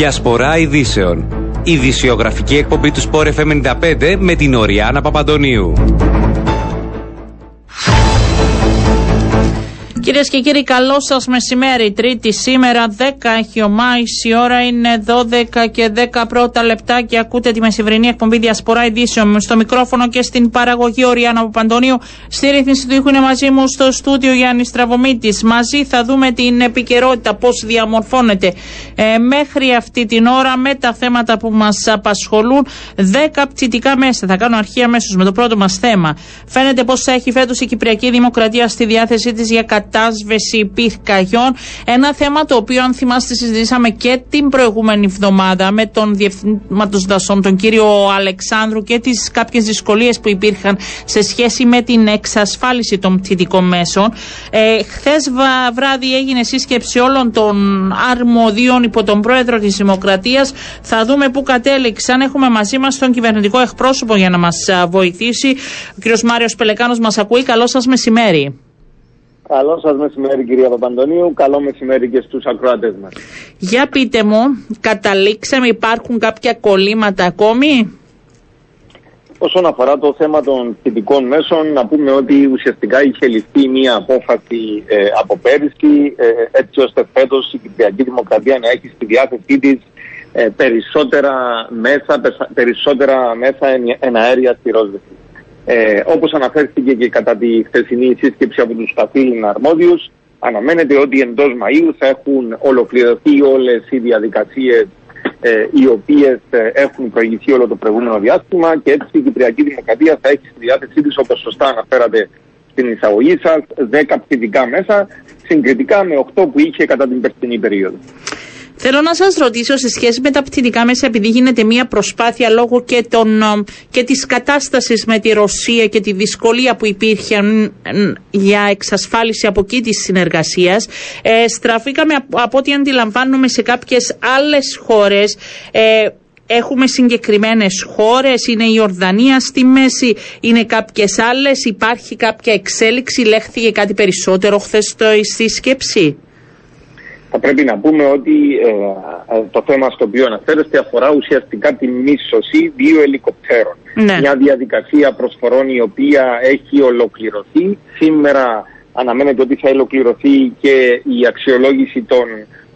Διασπορά ειδήσεων. Ειδησιογραφική εκπομπή του Sport FM 95 με την Οριάνα Παπαντονίου. Κυρίες και κύριοι, καλό σας μεσημέρι. Τρίτη σήμερα, 10 έχει ο Μάης. Η ώρα είναι 12 και 10 πρώτα λεπτά και ακούτε τη μεσημβρινή εκπομπή Διασπορά Ειδήσεων. Στο μικρόφωνο και στην παραγωγή Οριάννα Παπαντονίου. Στη ρύθμιση του ήχου είναι μαζί μου στο στούντιο Γιάννης Στραβωμίτη. Μαζί θα δούμε την επικαιρότητα, πώς διαμορφώνεται ε, μέχρι αυτή την ώρα με τα θέματα που μας απασχολούν. 10 πτυτικά μέσα. Θα κάνω αρχή αμέσως με το πρώτο μας θέμα. Φαίνεται πως θα έχει φέτος η Κυπριακή Δημοκρατία στη διάθεσή της για κατάσταση κατάσβεση πυρκαγιών. Ένα θέμα το οποίο, αν θυμάστε, συζητήσαμε και την προηγούμενη εβδομάδα με τον Διευθυντή Δασών, τον κύριο Αλεξάνδρου και τις κάποιες δυσκολίες που υπήρχαν σε σχέση με την εξασφάλιση των πτυτικών μέσων. Ε, Χθες βράδυ έγινε σύσκεψη όλων των αρμοδίων υπό τον πρόεδρο της Δημοκρατίας. Θα δούμε πού κατέληξαν. Έχουμε μαζί μας τον κυβερνητικό εκπρόσωπο για να μας βοηθήσει. Ο κύριος Μάριος Πελεκάνος μας ακούει. Καλό σας μεσημέρι. Καλό σας μεσημέρι, κυρία Παπαντονίου. Καλό μεσημέρι και στους ακροατές μας. Για πείτε μου, καταλήξαμε, υπάρχουν κάποια κολλήματα ακόμη; Όσον αφορά το θέμα των θετικών μέσων, να πούμε ότι ουσιαστικά είχε ληφθεί μία απόφαση ε, από πέρυσι, ε, έτσι ώστε φέτος η Κυπριακή Δημοκρατία να έχει στη διάθεσή της ε, περισσότερα μέσα, περισσότερα μέσα εναέρια στη Ρόσβεση. Ε, Όπως αναφέρθηκε και κατά τη χθεσινή σύσκεψη από τους καθήλυνα αρμόδιους, αναμένεται ότι εντός Μαΐου θα έχουν ολοκληρωθεί όλες οι διαδικασίες ε, οι οποίες ε, έχουν προηγηθεί όλο το προηγούμενο διάστημα και έτσι η Κυπριακή Δημοκρατία θα έχει στη διάθεσή της, όπως σωστά αναφέρατε στην εισαγωγή σας, 10 πτυτικά μέσα, συγκριτικά με 8 που είχε κατά την περσινή περίοδο. Θέλω να σας ρωτήσω σε σχέση με τα πτυτικά μέσα, επειδή γίνεται μια προσπάθεια λόγω και, των, και της κατάστασης με τη Ρωσία και τη δυσκολία που υπήρχε για εξασφάλιση από εκεί της συνεργασίας, ε, στραφήκαμε από ό,τι αντιλαμβάνομαι σε κάποιες άλλες χώρες, ε, Έχουμε συγκεκριμένες χώρες, είναι η Ορδανία στη μέση, είναι κάποιες άλλες, υπάρχει κάποια εξέλιξη, λέχθηκε κάτι περισσότερο χθες στη σκέψη; Θα πρέπει να πούμε ότι ε, ε, το θέμα στο οποίο αναφέρεστε αφορά ουσιαστικά τη μίσωση δύο ελικοπτέρων. Ναι. Μια διαδικασία προσφορών η οποία έχει ολοκληρωθεί. Σήμερα αναμένεται ότι θα ολοκληρωθεί και η αξιολόγηση των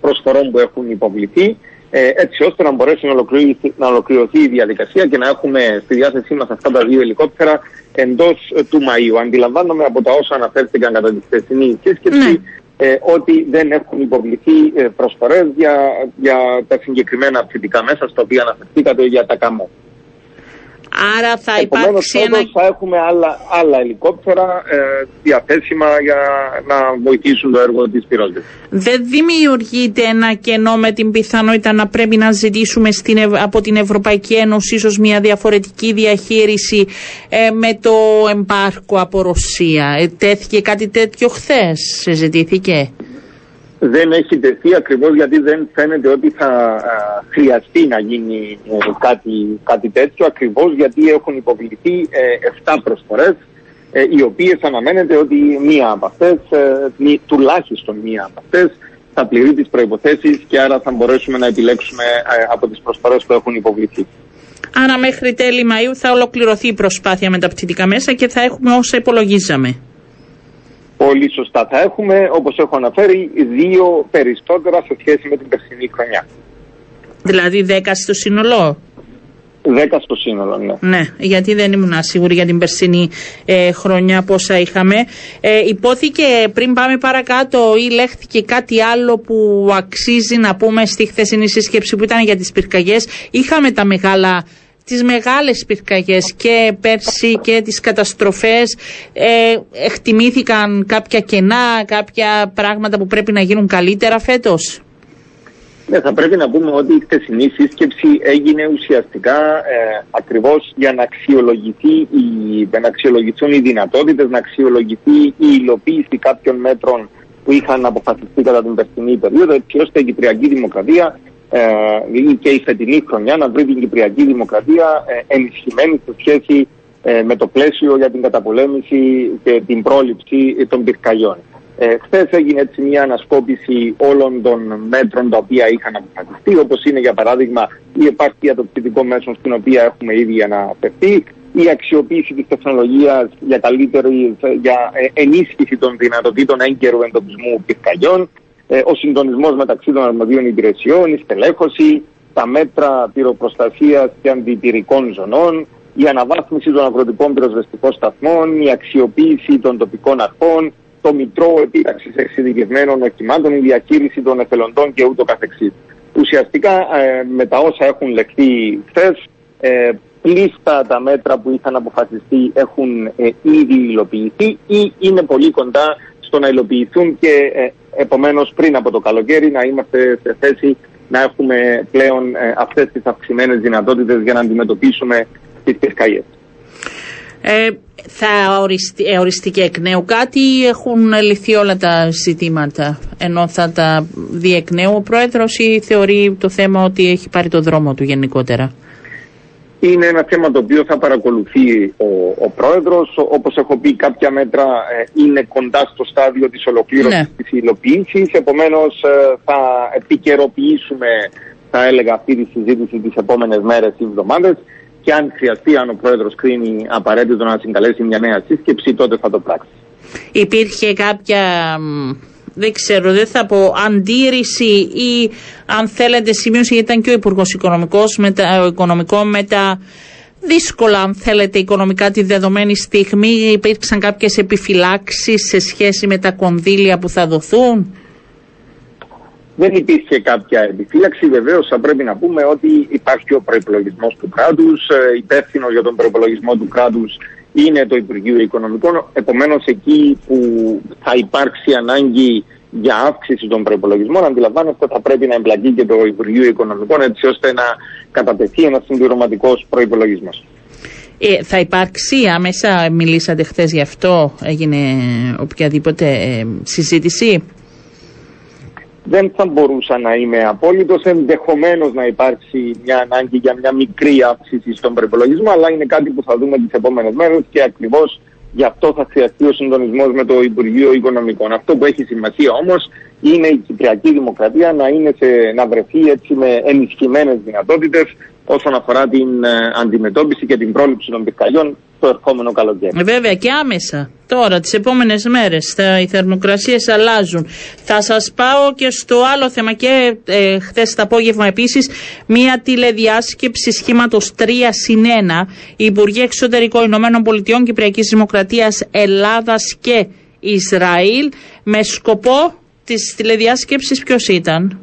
προσφορών που έχουν υποβληθεί ε, έτσι ώστε να μπορέσει να ολοκληρωθεί, να ολοκληρωθεί η διαδικασία και να έχουμε στη διάθεσή μας αυτά τα δύο ελικόπτερα εντός του Μαΐου. Αντιλαμβάνομαι από τα όσα αναφέρθηκαν κατά τη χθεσινή σύσκεψη ναι ε, ότι δεν έχουν υποβληθεί ε, προσφορές για, για τα συγκεκριμένα φυτικά μέσα στα οποία αναφερθήκατε για τα καμό. Άρα θα υπάρξει ένα... θα έχουμε άλλα, άλλα ελικόπτερα ε, διαθέσιμα για να βοηθήσουν το έργο της πυρόσβεσης. Δεν δημιουργείται ένα κενό με την πιθανότητα να πρέπει να ζητήσουμε στην, από την Ευρωπαϊκή Ένωση ίσως μια διαφορετική διαχείριση ε, με το εμπάρκο από Ρωσία. Ε, τέθηκε κάτι τέτοιο χθες, συζητήθηκε; Δεν έχει τεθεί ακριβώς γιατί δεν φαίνεται ότι θα χρειαστεί να γίνει ε, κάτι, κάτι τέτοιο ακριβώς γιατί έχουν υποβληθεί 7 ε, προσφορές ε, οι οποίες αναμένεται ότι μία από αυτές, τουλάχιστον μία από αυτές θα πληρεί τις προϋποθέσεις και άρα θα μπορέσουμε να επιλέξουμε από τις προσφορές που έχουν υποβληθεί. Άρα μέχρι τέλη Μαΐου θα ολοκληρωθεί η προσπάθεια με τα πτυτικά μέσα και θα έχουμε όσα υπολογίζαμε. Πολύ σωστά θα έχουμε, όπως έχω αναφέρει, δύο περισσότερα σε σχέση με την περσινή χρονιά. Δηλαδή δέκα στο σύνολο; Δέκα στο σύνολο, ναι. Ναι, γιατί δεν ήμουν σίγουρη για την περσινή ε, χρονιά πόσα είχαμε. Ε, υπόθηκε πριν πάμε παρακάτω ή λέχθηκε κάτι άλλο που αξίζει να πούμε στη χθεσινή σύσκεψη που ήταν για τις πυρκαγιές. Είχαμε τα μεγάλα τις μεγάλες πυρκαγιές και πέρσι και τις καταστροφές ε, εκτιμήθηκαν κάποια κενά, κάποια πράγματα που πρέπει να γίνουν καλύτερα φέτος; Ναι, θα πρέπει να πούμε ότι η χτεσινή σύσκεψη έγινε ουσιαστικά ε, ακριβώς για να, αξιολογηθεί η, να αξιολογηθούν οι δυνατότητες, να αξιολογηθεί η υλοποίηση κάποιων μέτρων που είχαν αποφασιστεί κατά την περσινή περίοδο, έτσι ώστε η Κυπριακή Δημοκρατία ε, και η φετινή χρονιά να βρει την Κυπριακή Δημοκρατία ε, ενισχυμένη σε σχέση ε, με το πλαίσιο για την καταπολέμηση και την πρόληψη των πυρκαγιών. Ε, Χθες έγινε έτσι μια ανασκόπηση όλων των μέτρων τα οποία είχαν αποφασιστεί, όπως είναι για παράδειγμα η επάρκεια των πτυτικών μέσων στην οποία έχουμε ήδη αναφερθεί, η αξιοποίηση της τεχνολογίας για καλύτερη για ε, ενίσχυση των δυνατοτήτων έγκαιρου εντοπισμού πυρκαγιών, ε, ο συντονισμός μεταξύ των αρμοδίων υπηρεσιών, η στελέχωση, τα μέτρα πυροπροστασίας και αντιπυρικών ζωνών, η αναβάθμιση των αγροτικών πυροσβεστικών σταθμών, η αξιοποίηση των τοπικών αρχών, το μητρό επίταξης εξειδικευμένων οχημάτων, η διαχείριση των εθελοντών και ούτω καθεξής. Ουσιαστικά ε, με τα όσα έχουν λεχθεί χθες, ε, πλήστα τα μέτρα που είχαν αποφασιστεί έχουν ε, ήδη υλοποιηθεί ή είναι πολύ κοντά στο να υλοποιηθούν και ε, επομένως πριν από το καλοκαίρι να είμαστε σε θέση να έχουμε πλέον ε, αυτές τις αυξημένες δυνατότητες για να αντιμετωπίσουμε τις πυρκαγιές. Ε, θα οριστεί, ε, οριστεί και εκ νέου κάτι ή έχουν λυθεί όλα τα ζητήματα ενώ θα τα δει εκ νέου ο Πρόεδρος ή θεωρεί το θέμα ότι έχει πάρει το δρόμο του γενικότερα; Είναι ένα θέμα το οποίο θα παρακολουθεί ο, ο Πρόεδρος. Όπως έχω πει κάποια μέτρα ε, είναι κοντά στο στάδιο της ολοκλήρωσης ναι. της υλοποίησης. Επομένως ε, θα επικαιροποιήσουμε θα έλεγα αυτή τη συζήτηση τις επόμενες μέρες ή εβδομάδες και αν χρειαστεί, αν ο πρόεδρος κρίνει απαραίτητο να συγκαλέσει μια νέα σύσκεψη, τότε θα το πράξει. Υπήρχε κάποια, δεν ξέρω, δεν θα πω, αντίρρηση ή αν θέλετε σημείωση, γιατί ήταν και ο Υπουργός Οικονομικός με τα δύσκολα, αν θέλετε, οικονομικά τη δεδομένη στιγμή. Υπήρξαν κάποιες επιφυλάξεις σε σχέση με τα κονδύλια που θα δοθούν; Δεν υπήρχε κάποια επιφύλαξη. Βεβαίως θα πρέπει να πούμε ότι υπάρχει ο προπολογισμό του κράτους. Ε, υπεύθυνο για τον προπολογισμό του κράτους είναι το Υπουργείο Οικονομικών. Επομένως, εκεί που θα υπάρξει ανάγκη για αύξηση των προπολογισμών, αντιλαμβάνεστε θα πρέπει να εμπλακεί και το Υπουργείο Οικονομικών έτσι ώστε να κατατεθεί ένας συμπληρωματικός προπολογισμό. Ε, θα υπάρξει άμεσα, μιλήσατε χθες γι' αυτό, έγινε οποιαδήποτε ε, συζήτηση; Δεν θα μπορούσα να είμαι απόλυτος. Ενδεχομένως να υπάρξει μια ανάγκη για μια μικρή αύξηση στον προπολογισμό, αλλά είναι κάτι που θα δούμε τις επόμενες μέρες και ακριβώς γι' αυτό θα χρειαστεί ο συντονισμός με το Υπουργείο Οικονομικών. Αυτό που έχει σημασία όμως είναι η Κυπριακή Δημοκρατία να, είναι σε, να βρεθεί έτσι με ενισχυμένες δυνατότητες όσον αφορά την ε, αντιμετώπιση και την πρόληψη των πυρκαγιών το ερχόμενο καλοκαίρι. Ε, βέβαια και άμεσα. Τώρα, τις επόμενες μέρες, οι θερμοκρασίες αλλάζουν. Θα σας πάω και στο άλλο θέμα και ε, χθες το απόγευμα επίσης, μία τηλεδιάσκεψη σχήματος 3 συν 1. Οι Υπουργοί Εξωτερικών Ηνωμένων Πολιτειών Κυπριακής Δημοκρατίας Ελλάδας και Ισραήλ με σκοπό της τηλεδιάσκεψης ποιος ήταν;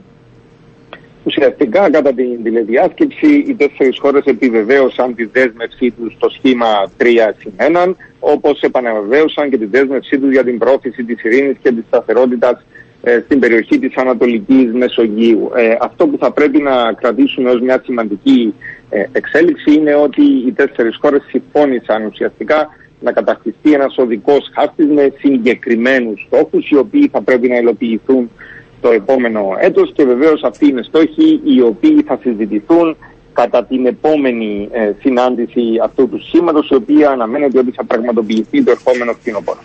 Ουσιαστικά, κατά την τηλεδιάσκεψη, οι τέσσερις χώρες επιβεβαίωσαν τη δέσμευσή τους στο σχήμα 3 συν 1, όπως επαναβεβαίωσαν και τη δέσμευσή τους για την πρόθεση της ειρήνης και της σταθερότητας ε, στην περιοχή της Ανατολικής Μεσογείου. Ε, αυτό που θα πρέπει να κρατήσουμε ως μια σημαντική ε, εξέλιξη είναι ότι οι τέσσερις χώρες συμφώνησαν ουσιαστικά να κατακτηθεί ένας οδικός χάρτης με συγκεκριμένους στόχους, οι οποίοι θα πρέπει να υλοποιηθούν το επόμενο έτος και βεβαίως αυτοί είναι στόχοι οι οποίοι θα συζητηθούν κατά την επόμενη ε, συνάντηση αυτού του σήματος η οποία αναμένεται ότι θα πραγματοποιηθεί το ερχόμενο φθινόπωρο.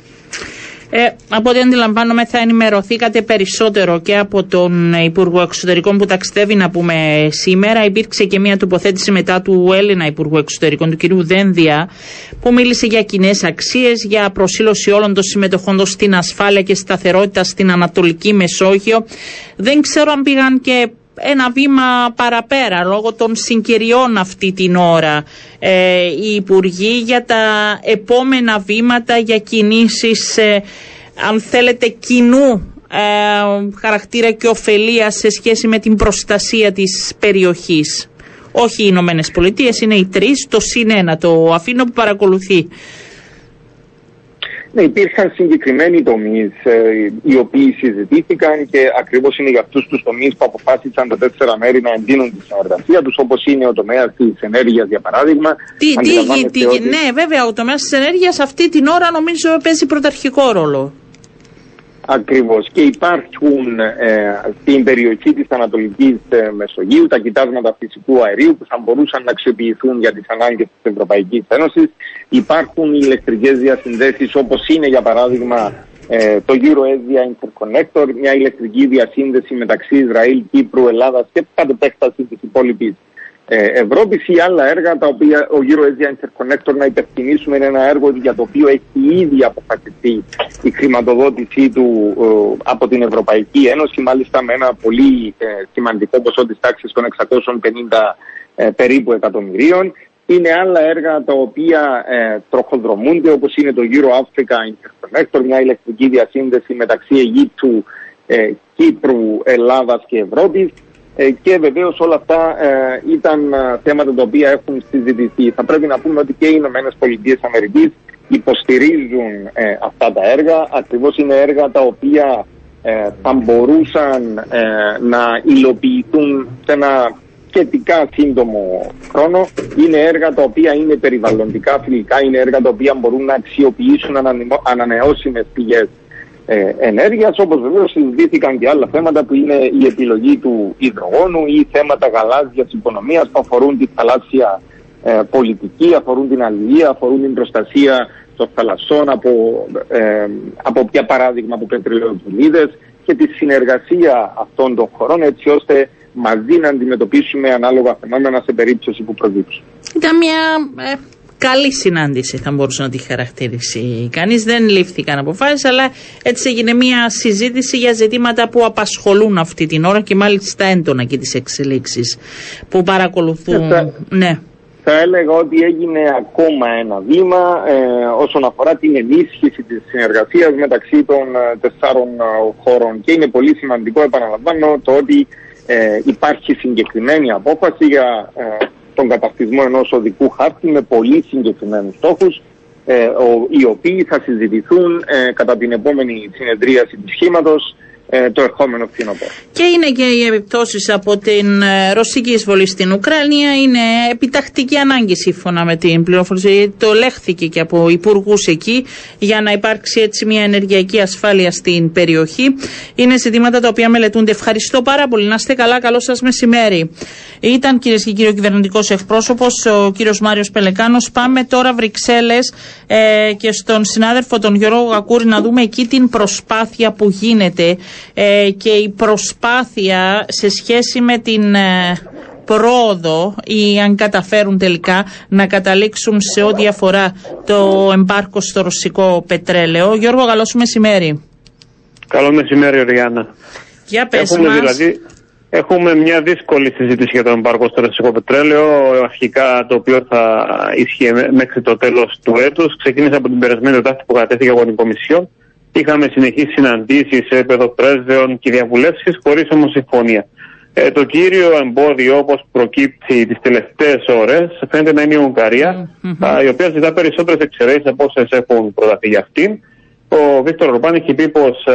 Ε, από ό,τι αντιλαμβάνομαι θα ενημερωθήκατε περισσότερο και από τον Υπουργό Εξωτερικών που ταξιδεύει να πούμε σήμερα. Υπήρξε και μια τοποθέτηση μετά του Έλληνα Υπουργού Εξωτερικών, του κ. Δένδια, που μίλησε για κοινέ αξίες, για προσήλωση όλων των συμμετοχών στην ασφάλεια και σταθερότητα στην Ανατολική Μεσόγειο. Δεν ξέρω αν πήγαν και ένα βήμα παραπέρα λόγω των συγκυριών αυτή την ώρα ε, οι υπουργοί για τα επόμενα βήματα για κινήσεις ε, αν θέλετε κοινού ε, χαρακτήρα και ωφελία σε σχέση με την προστασία της περιοχής. Όχι οι Ηνωμένες Πολιτείες, είναι οι τρεις, το ΣΥΝ το αφήνω που παρακολουθεί. Ναι, υπήρχαν συγκεκριμένοι τομείς ε, οι οποίοι συζητήθηκαν και ακριβώς είναι για αυτούς τους τομείς που αποφάσισαν τα τέσσερα μέρη να εντείνουν τη συνεργασία τους, όπως είναι ο τομέας της ενέργειας, για παράδειγμα. Τι, τι, τι, ότι... Ναι, βέβαια, ο τομέας της ενέργειας αυτή την ώρα νομίζω παίζει πρωταρχικό ρόλο. Ακριβώς. Και υπάρχουν ε, στην περιοχή της Ανατολικής ε, Μεσογείου τα κοιτάσματα φυσικού αερίου που θα μπορούσαν να αξιοποιηθούν για τις ανάγκες της Ευρωπαϊκής Ένωσης. Υπάρχουν ηλεκτρικές διασυνδέσεις όπως είναι για παράδειγμα ε, το Euro-Asia Interconnector, μια ηλεκτρική διασύνδεση μεταξύ Ισραήλ, Κύπρου, Ελλάδας και κατ' επέκταση της υπόλοιπης ε, Ευρώπης ή άλλα έργα τα οποία ο Euro-Asia Interconnector να υπερθυμίσουμε είναι ένα έργο για το οποίο έχει ήδη αποφασιστεί η χρηματοδότησή του ε, από την Ευρωπαϊκή Ένωση μάλιστα με ένα πολύ ε, σημαντικό ποσό της τάξης των 650 περίπου εκατομμυρίων. Είναι άλλα έργα τα οποία ε, τροχοδρομούνται όπως είναι το Euro Africa Interconnector, μια ηλεκτρική διασύνδεση μεταξύ Αιγύπτου, ε, Κύπρου, Ελλάδας και Ευρώπης. ε, και βεβαίως όλα αυτά ε, ήταν ε, θέματα τα οποία έχουν συζητηθεί. Θα πρέπει να πούμε ότι και οι Ηνωμένες Πολιτείες Αμερικής υποστηρίζουν αυτά τα έργα. Ακριβώς είναι έργα τα οποία θα μπορούσαν να υλοποιηθούν σε ένα σχετικά σύντομο χρόνο. Είναι έργα τα οποία είναι περιβαλλοντικά φιλικά, είναι έργα τα οποία μπορούν να αξιοποιήσουν ανανεώσιμες πηγές ε, ενέργειας, όπως βεβαίως συζητήθηκαν και άλλα θέματα που είναι η επιλογή του υδρογόνου ή θέματα γαλάζιας οικονομίας που αφορούν τη θαλάσσια ε, πολιτική, αφορούν την αλληλεία, αφορούν την προστασία των θαλασσών από, ε, από πια παράδειγμα από πετρελαιοκυλίδες και τη συνεργασία αυτών των χωρών έτσι ώστε μαζί να αντιμετωπίσουμε ανάλογα φαινόμενα σε περίπτωση που προδείξουν. Ήταν μια ε, καλή συνάντηση θα μπορούσε να τη χαρακτηρίσει κανείς. Δεν λήφθηκαν αποφάσεις αλλά έτσι έγινε μια συζήτηση για ζητήματα που απασχολούν αυτή την ώρα και μάλιστα έντονα και τις εξελίξεις που παρακολουθούν. Θα, ναι. θα έλεγα ότι έγινε ακόμα ένα βήμα ε, όσον αφορά την ενίσχυση της συνεργασίας μεταξύ των ε, τεσσάρων ε, χώρων και είναι πολύ σημαντικό επαναλαμβάνω το ότι ε, υπάρχει συγκεκριμένη απόφαση για ε, τον καταρτισμό ενός οδικού χάρτη με πολύ συγκεκριμένους στόχους ε, ο, οι οποίοι θα συζητηθούν ε, κατά την επόμενη συνεδρίαση του σχήματος ε, το ερχόμενο φθινόπωρο. Και είναι και οι επιπτώσεις από την ε, ρωσική εισβολή στην Ουκρανία. Είναι επιτακτική ανάγκη σύμφωνα με την πληροφορία. Το λέχθηκε και από υπουργούς εκεί για να υπάρξει έτσι μια ενεργειακή ασφάλεια στην περιοχή. Είναι ζητήματα τα οποία μελετούνται. Ευχαριστώ πάρα πολύ. Να είστε καλά. Καλό σας μεσημέρι. Ήταν κυρίες και κύριοι ο κυβερνητικός εκπρόσωπος, ο κύριος Μάριος Πελεκάνος. Πάμε τώρα Βρυξέλλες ε, και στον συνάδελφο τον Γιώργο Γακούρη να δούμε εκεί την προσπάθεια που γίνεται ε, και η προσπάθεια σε σχέση με την ε, πρόοδο ή αν καταφέρουν τελικά να καταλήξουν σε ό,τι αφορά το εμπάρκο στο ρωσικό πετρέλαιο. Γιώργο, καλό σου μεσημέρι. Καλό μεσημέρι, Ριάννα. Για πες έχουμε, μας. Δηλαδή, έχουμε μια δύσκολη συζήτηση για το εμπάρκο στο ρωσικό πετρέλαιο. Αρχικά το οποίο θα ισχύει μέχρι το τέλος του έτους. Ξεκίνησε από την περασμένη Τετάρτη που κατέθηκε από την Κομισιόν Είχαμε συνεχείς συναντήσεις σε επίπεδο πρέσβεων και διαβουλεύσεις χωρίς όμως συμφωνία. Ε, το κύριο εμπόδιο όπως προκύπτει τις τελευταίες ώρες φαίνεται να είναι η Ουγγαρία mm-hmm. η οποία ζητά περισσότερες εξαιρέσεις από όσες έχουν προταθεί για αυτήν. Ο Βίκτορ Ορμπάν έχει πει πως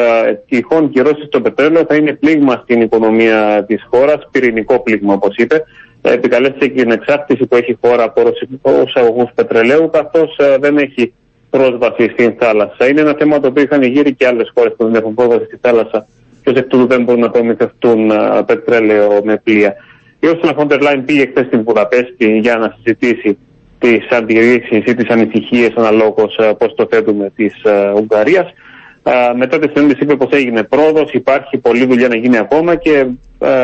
τυχόν κυρώσεις στο πετρέλαιο θα είναι πλήγμα στην οικονομία της χώρας, πυρηνικό πλήγμα όπως είπε. Επικαλέστηκε και την εξάρτηση που έχει η χώρα από ρωσικού αγωγού πετρελαίου, καθώς δεν έχει πρόσβαση στην θάλασσα. Είναι ένα θέμα το οποίο είχαν γύρει και άλλες χώρες που δεν έχουν πρόσβαση στη θάλασσα και ως εκ τούτου δεν μπορούν να προμηθευτούν πετρέλαιο με πλοία. Η Ursula von der Leyen πήγε χθες στην Βουδαπέστη για να συζητήσει τις αντιρρήσεις ή τις ανησυχίες αναλόγως πώς το θέτουμε της Ουγγαρίας. Μετά τη συνέντευξη είπε πως έγινε πρόοδος, υπάρχει πολλή δουλειά να γίνει ακόμα και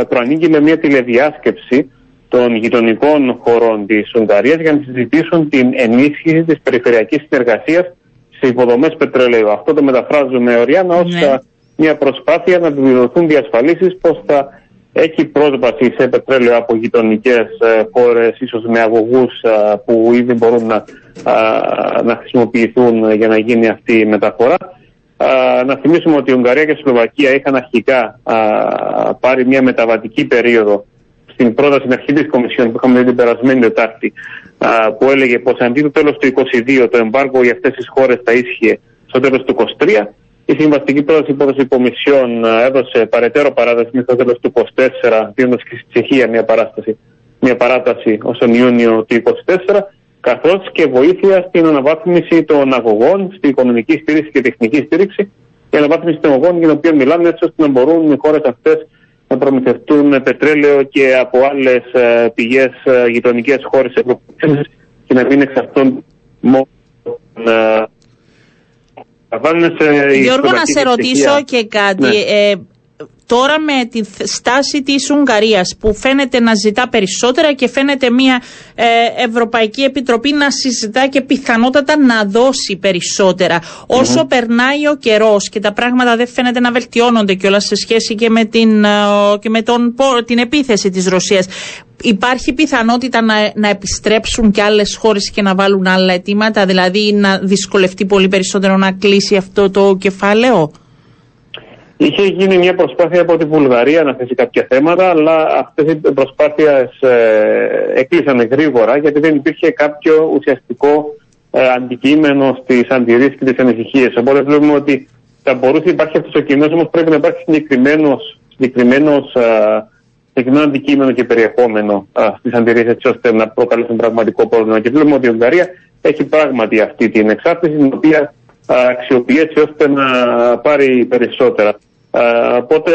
προανήκει με μια τηλεδιάσκεψη των γειτονικών χωρών της Ουγγαρίας για να συζητήσουν την ενίσχυση της περιφερειακής συνεργασίας σε υποδομές πετρελαίου. Αυτό το μεταφράζουμε οριάνα ως ναι. μια προσπάθεια να επιβεβαιωθούν διασφαλίσεις πως θα έχει πρόσβαση σε πετρέλαιο από γειτονικές ε, χώρες, ίσως με αγωγούς ε, που ήδη μπορούν να, να χρησιμοποιηθούν για να γίνει αυτή η μεταφορά. Να θυμίσουμε ότι η Ουγγαρία και η Σλοβακία είχαν αρχικά πάρει μια μεταβατική περίοδο στην πρόταση στην αρχή της Κομισιόν που είχαμε την περασμένη Τετάρτη, που έλεγε πως αντί το τέλος του 2022 το εμπάργκο για αυτές τις χώρες θα ίσχυε στο τέλος του 2023. Η συμβαστική πρόταση υπόθεση Κομισιόν έδωσε παρετέρω παράταση μέχρι το τέλος του 2024, δίνοντας και στη Τσεχία μια, παράσταση, μια παράταση ως τον Ιούνιο του 2024, καθώς και βοήθεια στην αναβάθμιση των αγωγών, στην οικονομική στήριξη και τεχνική στήριξη, η αναβάθμιση των αγωγών για την οποία μιλάμε, έτσι ώστε να μπορούν οι χώρες αυτές να προμηθευτούν πετρέλαιο και από άλλες πηγές γειτονικές χώρες Ευρωπαϊκής και να μην εξαρτούν μόνο Γιώργο, να σε ρωτήσω και κάτι. Ναι. Ε, τώρα με τη στάση της Ουγγαρίας που φαίνεται να ζητά περισσότερα και φαίνεται μια ε, Ευρωπαϊκή Επιτροπή να συζητά και πιθανότατα να δώσει Όσο περνάει ο καιρός και τα πράγματα δεν φαίνεται να βελτιώνονται κιόλας σε σχέση και με την, ε, και με τον, την επίθεση της Ρωσίας. Υπάρχει πιθανότητα να, να επιστρέψουν και άλλες χώρες και να βάλουν άλλα αιτήματα, δηλαδή να δυσκολευτεί πολύ περισσότερο να κλείσει αυτό το κεφάλαιο; Είχε γίνει μια προσπάθεια από τη Βουλγαρία να θέσει κάποια θέματα, αλλά αυτές οι προσπάθειες ε, έκλεισαν γρήγορα γιατί δεν υπήρχε κάποιο ουσιαστικό ε, αντικείμενο στις αντιρρήσεις και τις ανησυχίες. Οπότε βλέπουμε ότι θα μπορούσε να υπάρχει αυτός ο κοινό, όμως πρέπει να υπάρχει συγκεκριμένος συγκεκριμένος αντικείμενο και περιεχόμενο στις αντιρρήσεις έτσι ώστε να προκαλέσουν πραγματικό πρόβλημα. Και βλέπουμε ότι η Ουγγαρία έχει πράγματι αυτή την εξάρτηση, την οποία αξιοποιεί έτσι ώστε να πάρει περισσότερα. Οπότε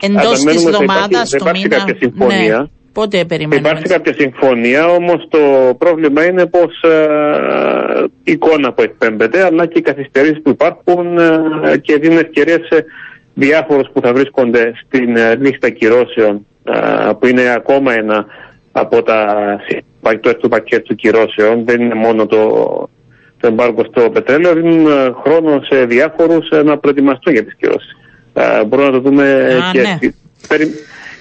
εντός της εβδομάδας, δεν υπάρχει κάποια συμφωνία. Ναι. Πότε περιμένουμε. Υπάρχει κάποια συμφωνία, όμως το πρόβλημα είναι πως η εικόνα που εκπέμπεται, αλλά και οι καθυστερήσεις που υπάρχουν και δίνουν ευκαιρία σε διάφορους που θα βρίσκονται στην λίστα κυρώσεων, που είναι ακόμα ένα από τα του πακέτου κυρώσεων. Δεν είναι μόνο το, το εμπάργκο στο πετρέλαιο, δίνουν χρόνο σε διάφορους να προετοιμαστούν για τις κυρώσεις μπορούμε να το δούμε και ναι.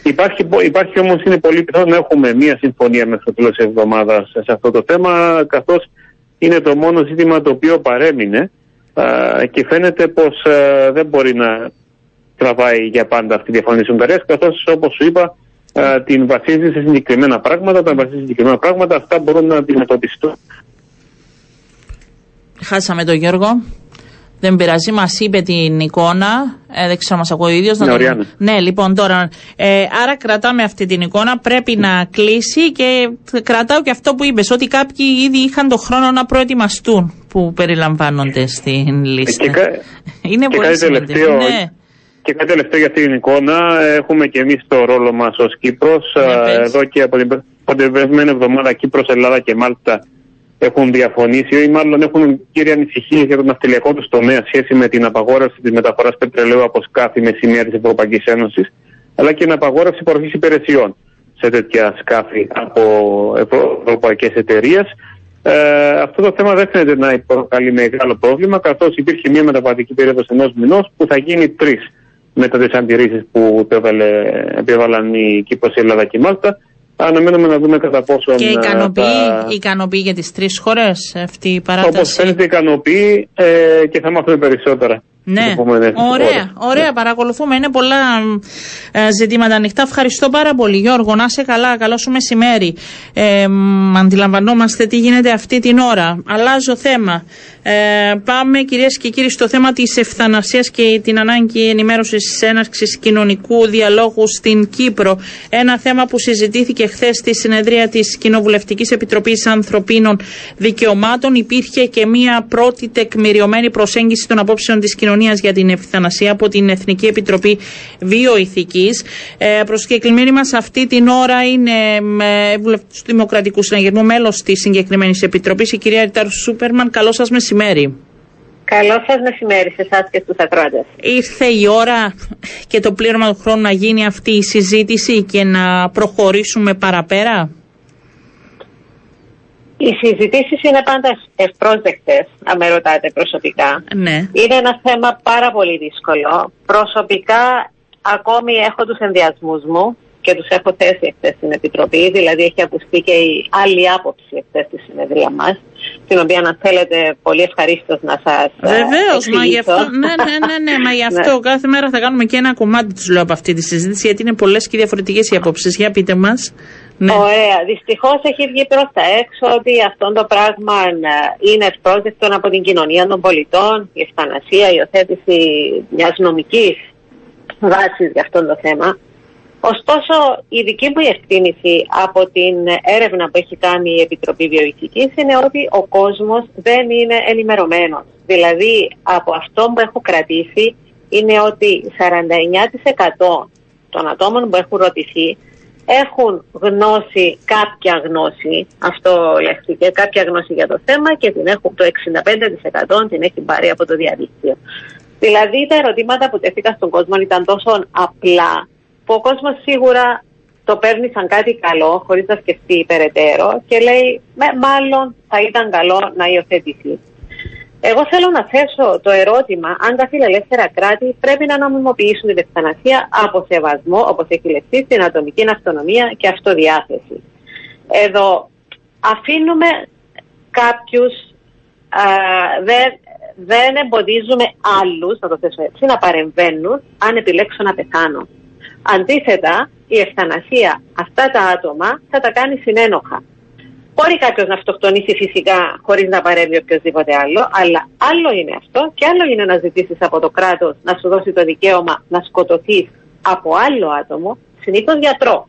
Υπάρχει, υπάρχει όμως, είναι πολύ πιθανό να έχουμε μία συμφωνία μέχρι το τέλος της εβδομάδας σε αυτό το θέμα, καθώς είναι το μόνο ζήτημα το οποίο παρέμεινε και φαίνεται πως δεν μπορεί να τραβάει για πάντα αυτή η διαφωνία της Ουγγαρίας, καθώς όπως σου είπα την βασίζει σε συγκεκριμένα πράγματα, όταν βασίζει σε συγκεκριμένα πράγματα αυτά μπορούν να αντιμετωπιστούν. Χάσαμε τον Γιώργο. Δεν πειράζει, μας είπε την εικόνα. Ε, δεν ξέρω, μας ακούει ο ίδιος. Ναι, το... ναι, λοιπόν, τώρα. Ε, άρα κρατάμε αυτή την εικόνα. Πρέπει να κλείσει και κρατάω και αυτό που είπες, ότι κάποιοι ήδη είχαν το χρόνο να προετοιμαστούν που περιλαμβάνονται στην λίστα. Και, Είναι και πολύ σημαντικό. Ναι. Και κάτι τελευταίο για αυτή την εικόνα. Έχουμε και εμείς το ρόλο μας ως Κύπρος. Ναι, εδώ και από την, από εβδομάδα Κύπρος, Ελλάδα και Μάλτα έχουν διαφωνήσει ή μάλλον έχουν κύρια ανησυχίες για τον ναυτιλιακό τους τομέα σχέση με την απαγόρευση της μεταφοράς πετρελαίου από σκάφη με σημεία της Ευρωπαϊκής Ένωσης, αλλά και την απαγόρευση παροχή υπηρεσιών σε τέτοια σκάφη από ευρωπαϊκές εταιρείες. Ε, αυτό το θέμα δεν φαίνεται να προκαλεί μεγάλο πρόβλημα, καθώς υπήρχε μια μεταβατική περίοδος ενός μηνός που θα γίνει τρεις μετά τις αντιρρήσεις που επέβαλαν η Κύπρος, η Ελλάδα και η Μάλτα Αναμένουμε να δούμε κατά πόσο. Και ικανοποιεί, θα... ικανοποιεί για τις τρεις χώρες αυτή η παράταση; Όπως φαίνεται, ικανοποιεί ε, και θα μάθουμε περισσότερα. Ναι, ωραία, ωραία, ναι. παρακολουθούμε. Είναι πολλά ε, ζητήματα ανοιχτά. Ευχαριστώ πάρα πολύ, Γιώργο. Να είσαι καλά, καλό σου μεσημέρι. Ε, αντιλαμβανόμαστε τι γίνεται αυτή την ώρα. Αλλάζω θέμα. Ε, πάμε κυρίες και κύριοι στο θέμα της ευθανασίας και την ανάγκη ενημέρωσης έναρξης κοινωνικού διαλόγου στην Κύπρο. Ένα θέμα που συζητήθηκε χθες στη συνεδρία της Κοινοβουλευτικής Επιτροπής Ανθρωπίνων Δικαιωμάτων. Υπήρχε και μία πρώτη τεκμηριωμένη προσέγγιση των απόψεων της κοινωνίας για την ευθανασία από την Εθνική Επιτροπή Βιοειθικής. Ε, προσκεκλημένη μας αυτή την ώρα είναι ε, βουλευτής του Δημοκρατικού Συναγερμού, μέλος της συγκεκριμένης Επιτροπής, η κυρία Ριτάρου Σούπερμαν. Καλό σας μεσημέρι μεσημέρι. Καλό σας μεσημέρι σε εσάς και στους ακρότε. Ήρθε η ώρα και το πλήρωμα του χρόνου να γίνει αυτή η συζήτηση και να προχωρήσουμε παραπέρα; Οι συζητήσεις είναι πάντα ευπρόσδεκτες, αν με ρωτάτε προσωπικά. Ναι. Είναι ένα θέμα πάρα πολύ δύσκολο. Προσωπικά, ακόμη έχω τους ενδιασμούς μου και τους έχω θέσει εχθές στην Επιτροπή. Δηλαδή, έχει ακουστεί και η άλλη άποψη εχθές στη συνεδρία μας, την οποία, αν θέλετε, πολύ ευχαρίστως να σας. Βεβαίως, μα γι' αυτό. Ναι, ναι, ναι, ναι, μα γι' αυτό ναι. κάθε μέρα θα κάνουμε και ένα κομμάτι τους λέω από αυτή τη συζήτηση, γιατί είναι πολλές και διαφορετικές οι απόψεις. Για πείτε μας. Ναι. Ωραία. Δυστυχώς έχει βγει προς τα έξω ότι αυτό το πράγμα ε, είναι ευπρόσδεκτο από την κοινωνία των πολιτών, η ευθανασία, η υιοθέτηση μιας νομικής βάσης για αυτό το θέμα. Ωστόσο, η δική μου εκτίμηση από την έρευνα που έχει κάνει η Επιτροπή Βιοειθικής είναι ότι ο κόσμος δεν είναι ενημερωμένος. Δηλαδή, από αυτό που έχω κρατήσει είναι ότι 49% των ατόμων που έχουν ρωτηθεί έχουν γνώση, κάποια γνώση, αυτό λέχθηκε, κάποια γνώση για το θέμα και την έχουν το 65% την έχει πάρει από το διαδίκτυο. Δηλαδή τα ερωτήματα που τέθηκαν στον κόσμο ήταν τόσο απλά που ο κόσμος σίγουρα το παίρνει σαν κάτι καλό χωρίς να σκεφτεί περαιτέρω και λέει μάλλον θα ήταν καλό να υιοθετηθεί. Εγώ θέλω να θέσω το ερώτημα αν τα φιλελεύθερα κράτη πρέπει να νομιμοποιήσουν την ευθανασία από σεβασμό, όπως έχει λεχθεί, στην ατομική αυτονομία και αυτοδιάθεση. Εδώ αφήνουμε κάποιους, δεν, δεν εμποδίζουμε άλλους, να το θέσω έτσι, να παρεμβαίνουν αν επιλέξουν να πεθάνουν. Αντίθετα, η ευθανασία αυτά τα άτομα θα τα κάνει συνένοχα. Μπορεί κάποιος να αυτοκτονήσει φυσικά χωρίς να παρέμβει οποιοδήποτε άλλο, αλλά άλλο είναι αυτό και άλλο είναι να ζητήσεις από το κράτος να σου δώσει το δικαίωμα να σκοτωθείς από άλλο άτομο, συνήθως γιατρό.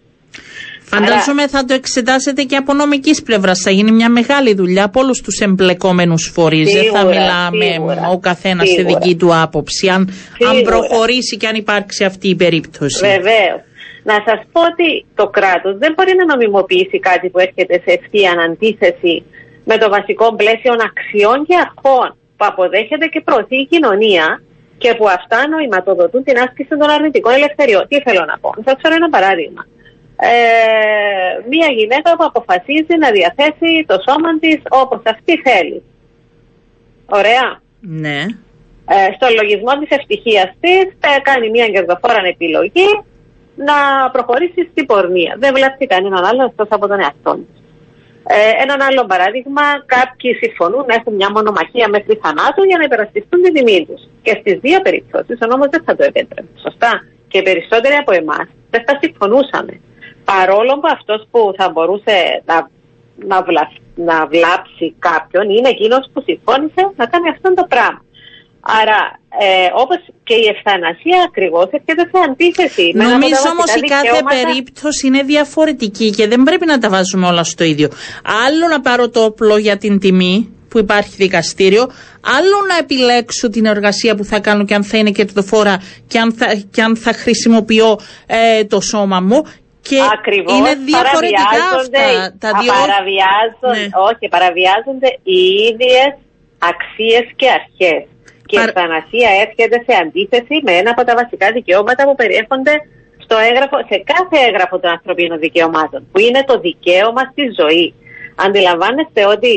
Φαντάζομαι θα το εξετάσετε και από νομικής πλευράς. Θα γίνει μια μεγάλη δουλειά από όλους τους εμπλεκόμενους φορείς. Δεν θα μιλάμε ο καθένας στη δική του άποψη. Αν, αν προχωρήσει και αν υπάρξει αυτή η περίπτωση. Βεβαίως. Να σας πω ότι το κράτος δεν μπορεί να νομιμοποιήσει κάτι που έρχεται σε ευθεία αντίθεση με το βασικό πλαίσιο αξιών και αρχών που αποδέχεται και προωθεί η κοινωνία και που αυτά νοηματοδοτούν την άσκηση των αρνητικών ελευθεριών. Τι θέλω να πω; Θα ξέρω ένα παράδειγμα. Ε, μία γυναίκα που αποφασίζει να διαθέσει το σώμα της όπως αυτή θέλει. Ωραία. Ναι. Ε, στο λογισμό της ευτυχίας της κάνει μια κερδοφόρα επιλογή να προχωρήσει στην πορνεία. Δεν βλέπει κανέναν άλλον εκτός από τον εαυτό τη. Ε, έναν άλλο παράδειγμα, κάποιοι συμφωνούν να έχουν μια μονομαχία μέχρι θανάτου για να υπερασπιστούν την τιμή τους. Και στις δύο περιπτώσεις ο νόμος δεν θα το επέτρεπε. Σωστά. Και οι περισσότεροι από εμάς δεν θα συμφωνούσαμε. Παρόλο που αυτός που θα μπορούσε να, να, να βλάψει κάποιον είναι εκείνος που συμφώνησε να κάνει αυτό το πράγμα. Άρα, ε, όπως και η ευθανασία ακριβώς έρχεται σε αντίθεση. Νομίζω όμως η κάθε περίπτωση είναι διαφορετική και δεν πρέπει να τα βάζουμε όλα στο ίδιο. Άλλο να πάρω το όπλο για την τιμή που υπάρχει δικαστήριο, άλλο να επιλέξω την εργασία που θα κάνω και αν θα είναι κερδοφόρα και αν θα, και αν θα χρησιμοποιώ ε, το σώμα μου και Ακριβώς, είναι διαφορετικά αυτά. Τα δύο... Παραβιάζονται, ναι. Όχι, παραβιάζονται οι ίδιες αξίες και αρχές. Και η ευθανασία έρχεται σε αντίθεση με ένα από τα βασικά δικαιώματα που περιέχονται στο έγγραφο, σε κάθε έγγραφο των ανθρωπίνων δικαιωμάτων, που είναι το δικαίωμα στη ζωή. Αντιλαμβάνεστε ότι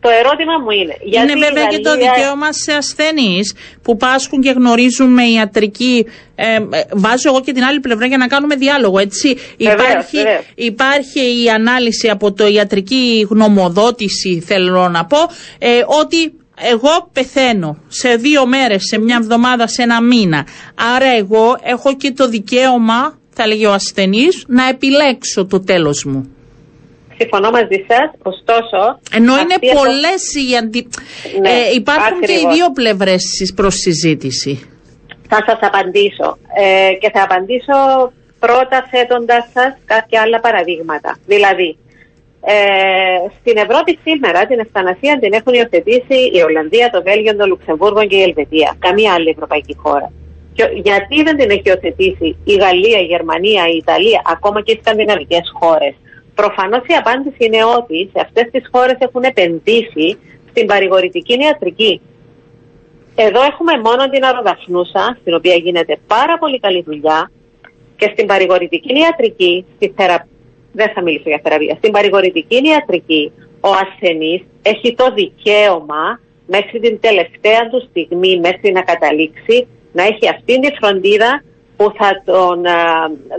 το ερώτημα μου είναι. Γιατί είναι βέβαια και το δικαίωμα σε ασθενείς που πάσχουν και γνωρίζουν με ιατρική. Ε, ε, βάζω εγώ και την άλλη πλευρά για να κάνουμε διάλογο, έτσι. υπάρχει, υπάρχει η ανάλυση από το ιατρική γνωμοδότηση, θέλω να πω, ε, ότι εγώ πεθαίνω σε δύο μέρες, σε μια εβδομάδα, σε ένα μήνα. Άρα εγώ έχω και το δικαίωμα, θα λέγει ο ασθενής, να επιλέξω το τέλος μου. Συμφωνώ μαζί σας, ωστόσο. Ενώ είναι πολλές οι αντι... Ναι, ε, υπάρχουν και οι δύο πλευρές προς συζήτηση. Θα σας απαντήσω. Ε, και θα απαντήσω πρώτα θέτοντας σας κάποια άλλα παραδείγματα. Δηλαδή, ε, στην Ευρώπη σήμερα την ευθανασία την έχουν υιοθετήσει η Ολλανδία, το Βέλγιο, το Λουξεμβούργο και η Ελβετία. Καμία άλλη ευρωπαϊκή χώρα. Και γιατί δεν την έχει υιοθετήσει η Γαλλία, η Γερμανία, η Ιταλία, ακόμα και οι σκανδιναβικές χώρες; Προφανώς η απάντηση είναι ότι σε αυτές τις χώρες έχουν επενδύσει στην παρηγορητική ιατρική. Εδώ έχουμε μόνο την αρροδαφνούσα, στην οποία γίνεται πάρα πολύ καλή δουλειά, και στην παρηγορητική ιατρική, στη θεραπεία δεν θα μιλήσω για θεραπεία. Στην παρηγορητική ιατρική, ο ασθενής έχει το δικαίωμα μέχρι την τελευταία του στιγμή, μέχρι να καταλήξει, να έχει αυτή τη φροντίδα που θα τον,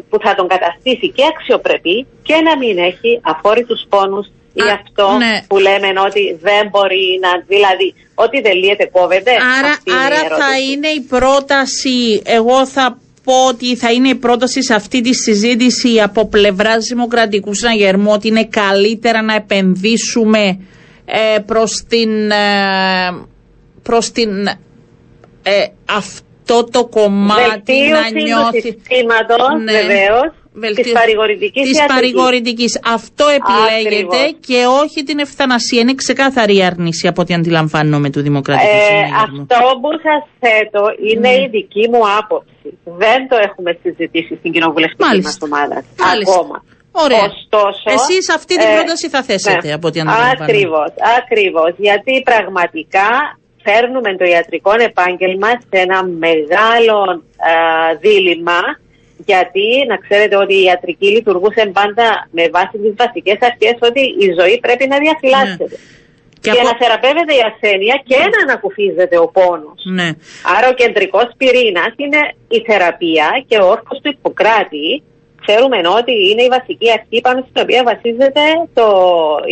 που θα τον καταστήσει και αξιοπρεπή και να μην έχει αφόρητους πόνους ή αυτό ναι. που λέμε ότι δεν μπορεί να, δηλαδή ότι δεν λύεται κόβεται. Άρα, άρα θα είναι η πρόταση, εγώ θα πω ότι θα είναι η πρόταση σε αυτή τη συζήτηση από πλευράς Δημοκρατικού Συναγερμού ότι είναι καλύτερα να επενδύσουμε ε, προς την, ε, προς την ε, αυτό το κομμάτι Βελτίωση να νιώθει. του συστήματος, ναι. βεβαίως. Της παρηγορητικής Της ιατρικής. παρηγορητικής. Αυτό επιλέγεται Ακριβώς. και όχι την ευθανασία. Είναι ξεκάθαρη η άρνηση από ό,τι αντιλαμβάνομαι του Δημοκρατικού Ε, Συνέδριου. αυτό που σας θέτω είναι Ναι. η δική μου άποψη. Δεν το έχουμε συζητήσει στην κοινοβουλευτική Μάλιστα. μας ομάδα. Μάλιστα. Ακόμα. Ωραία. Ωστόσο, Εσείς αυτή την ε, πρόταση θα θέσετε ναι. από ό,τι αντιλαμβάνομαι. Ακριβώς, ακριβώς. Γιατί πραγματικά φέρνουμε το ιατρικό επάγγελμα σε ένα μεγάλο α, δίλημα γιατί να ξέρετε ότι η ιατρική λειτουργούσε πάντα με βάση τις βασικές αρχές ότι η ζωή πρέπει να διαφυλάσσεται. Και Και, από- να θεραπεύεται η ασθένεια και να ανακουφίζεται ο πόνος. Ναι. Άρα ο κεντρικός πυρήνας είναι η θεραπεία και ο όρκος του Ιπποκράτη ξέρουμε ότι είναι η βασική αρχή πάνω στην οποία βασίζεται το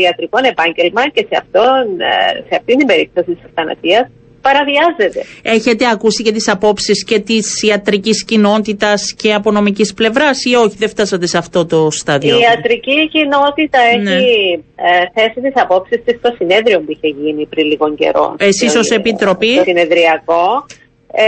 ιατρικό επάγγελμα και σε, αυτόν, ε, σε αυτή την περίπτωση της ευθανασίας παραβιάζεται. Έχετε ακούσει και τις απόψεις και της ιατρικής κοινότητας και από νομικής πλευράς ή όχι, δεν φτάσατε σε αυτό το στάδιο; Η ιατρική κοινότητα Ναι. έχει ε, θέσει τις απόψεις της στο συνέδριο που είχε γίνει πριν λίγο καιρό. Εσείς Στο- ως Επιτροπή; Στο συνεδριακό. Ε,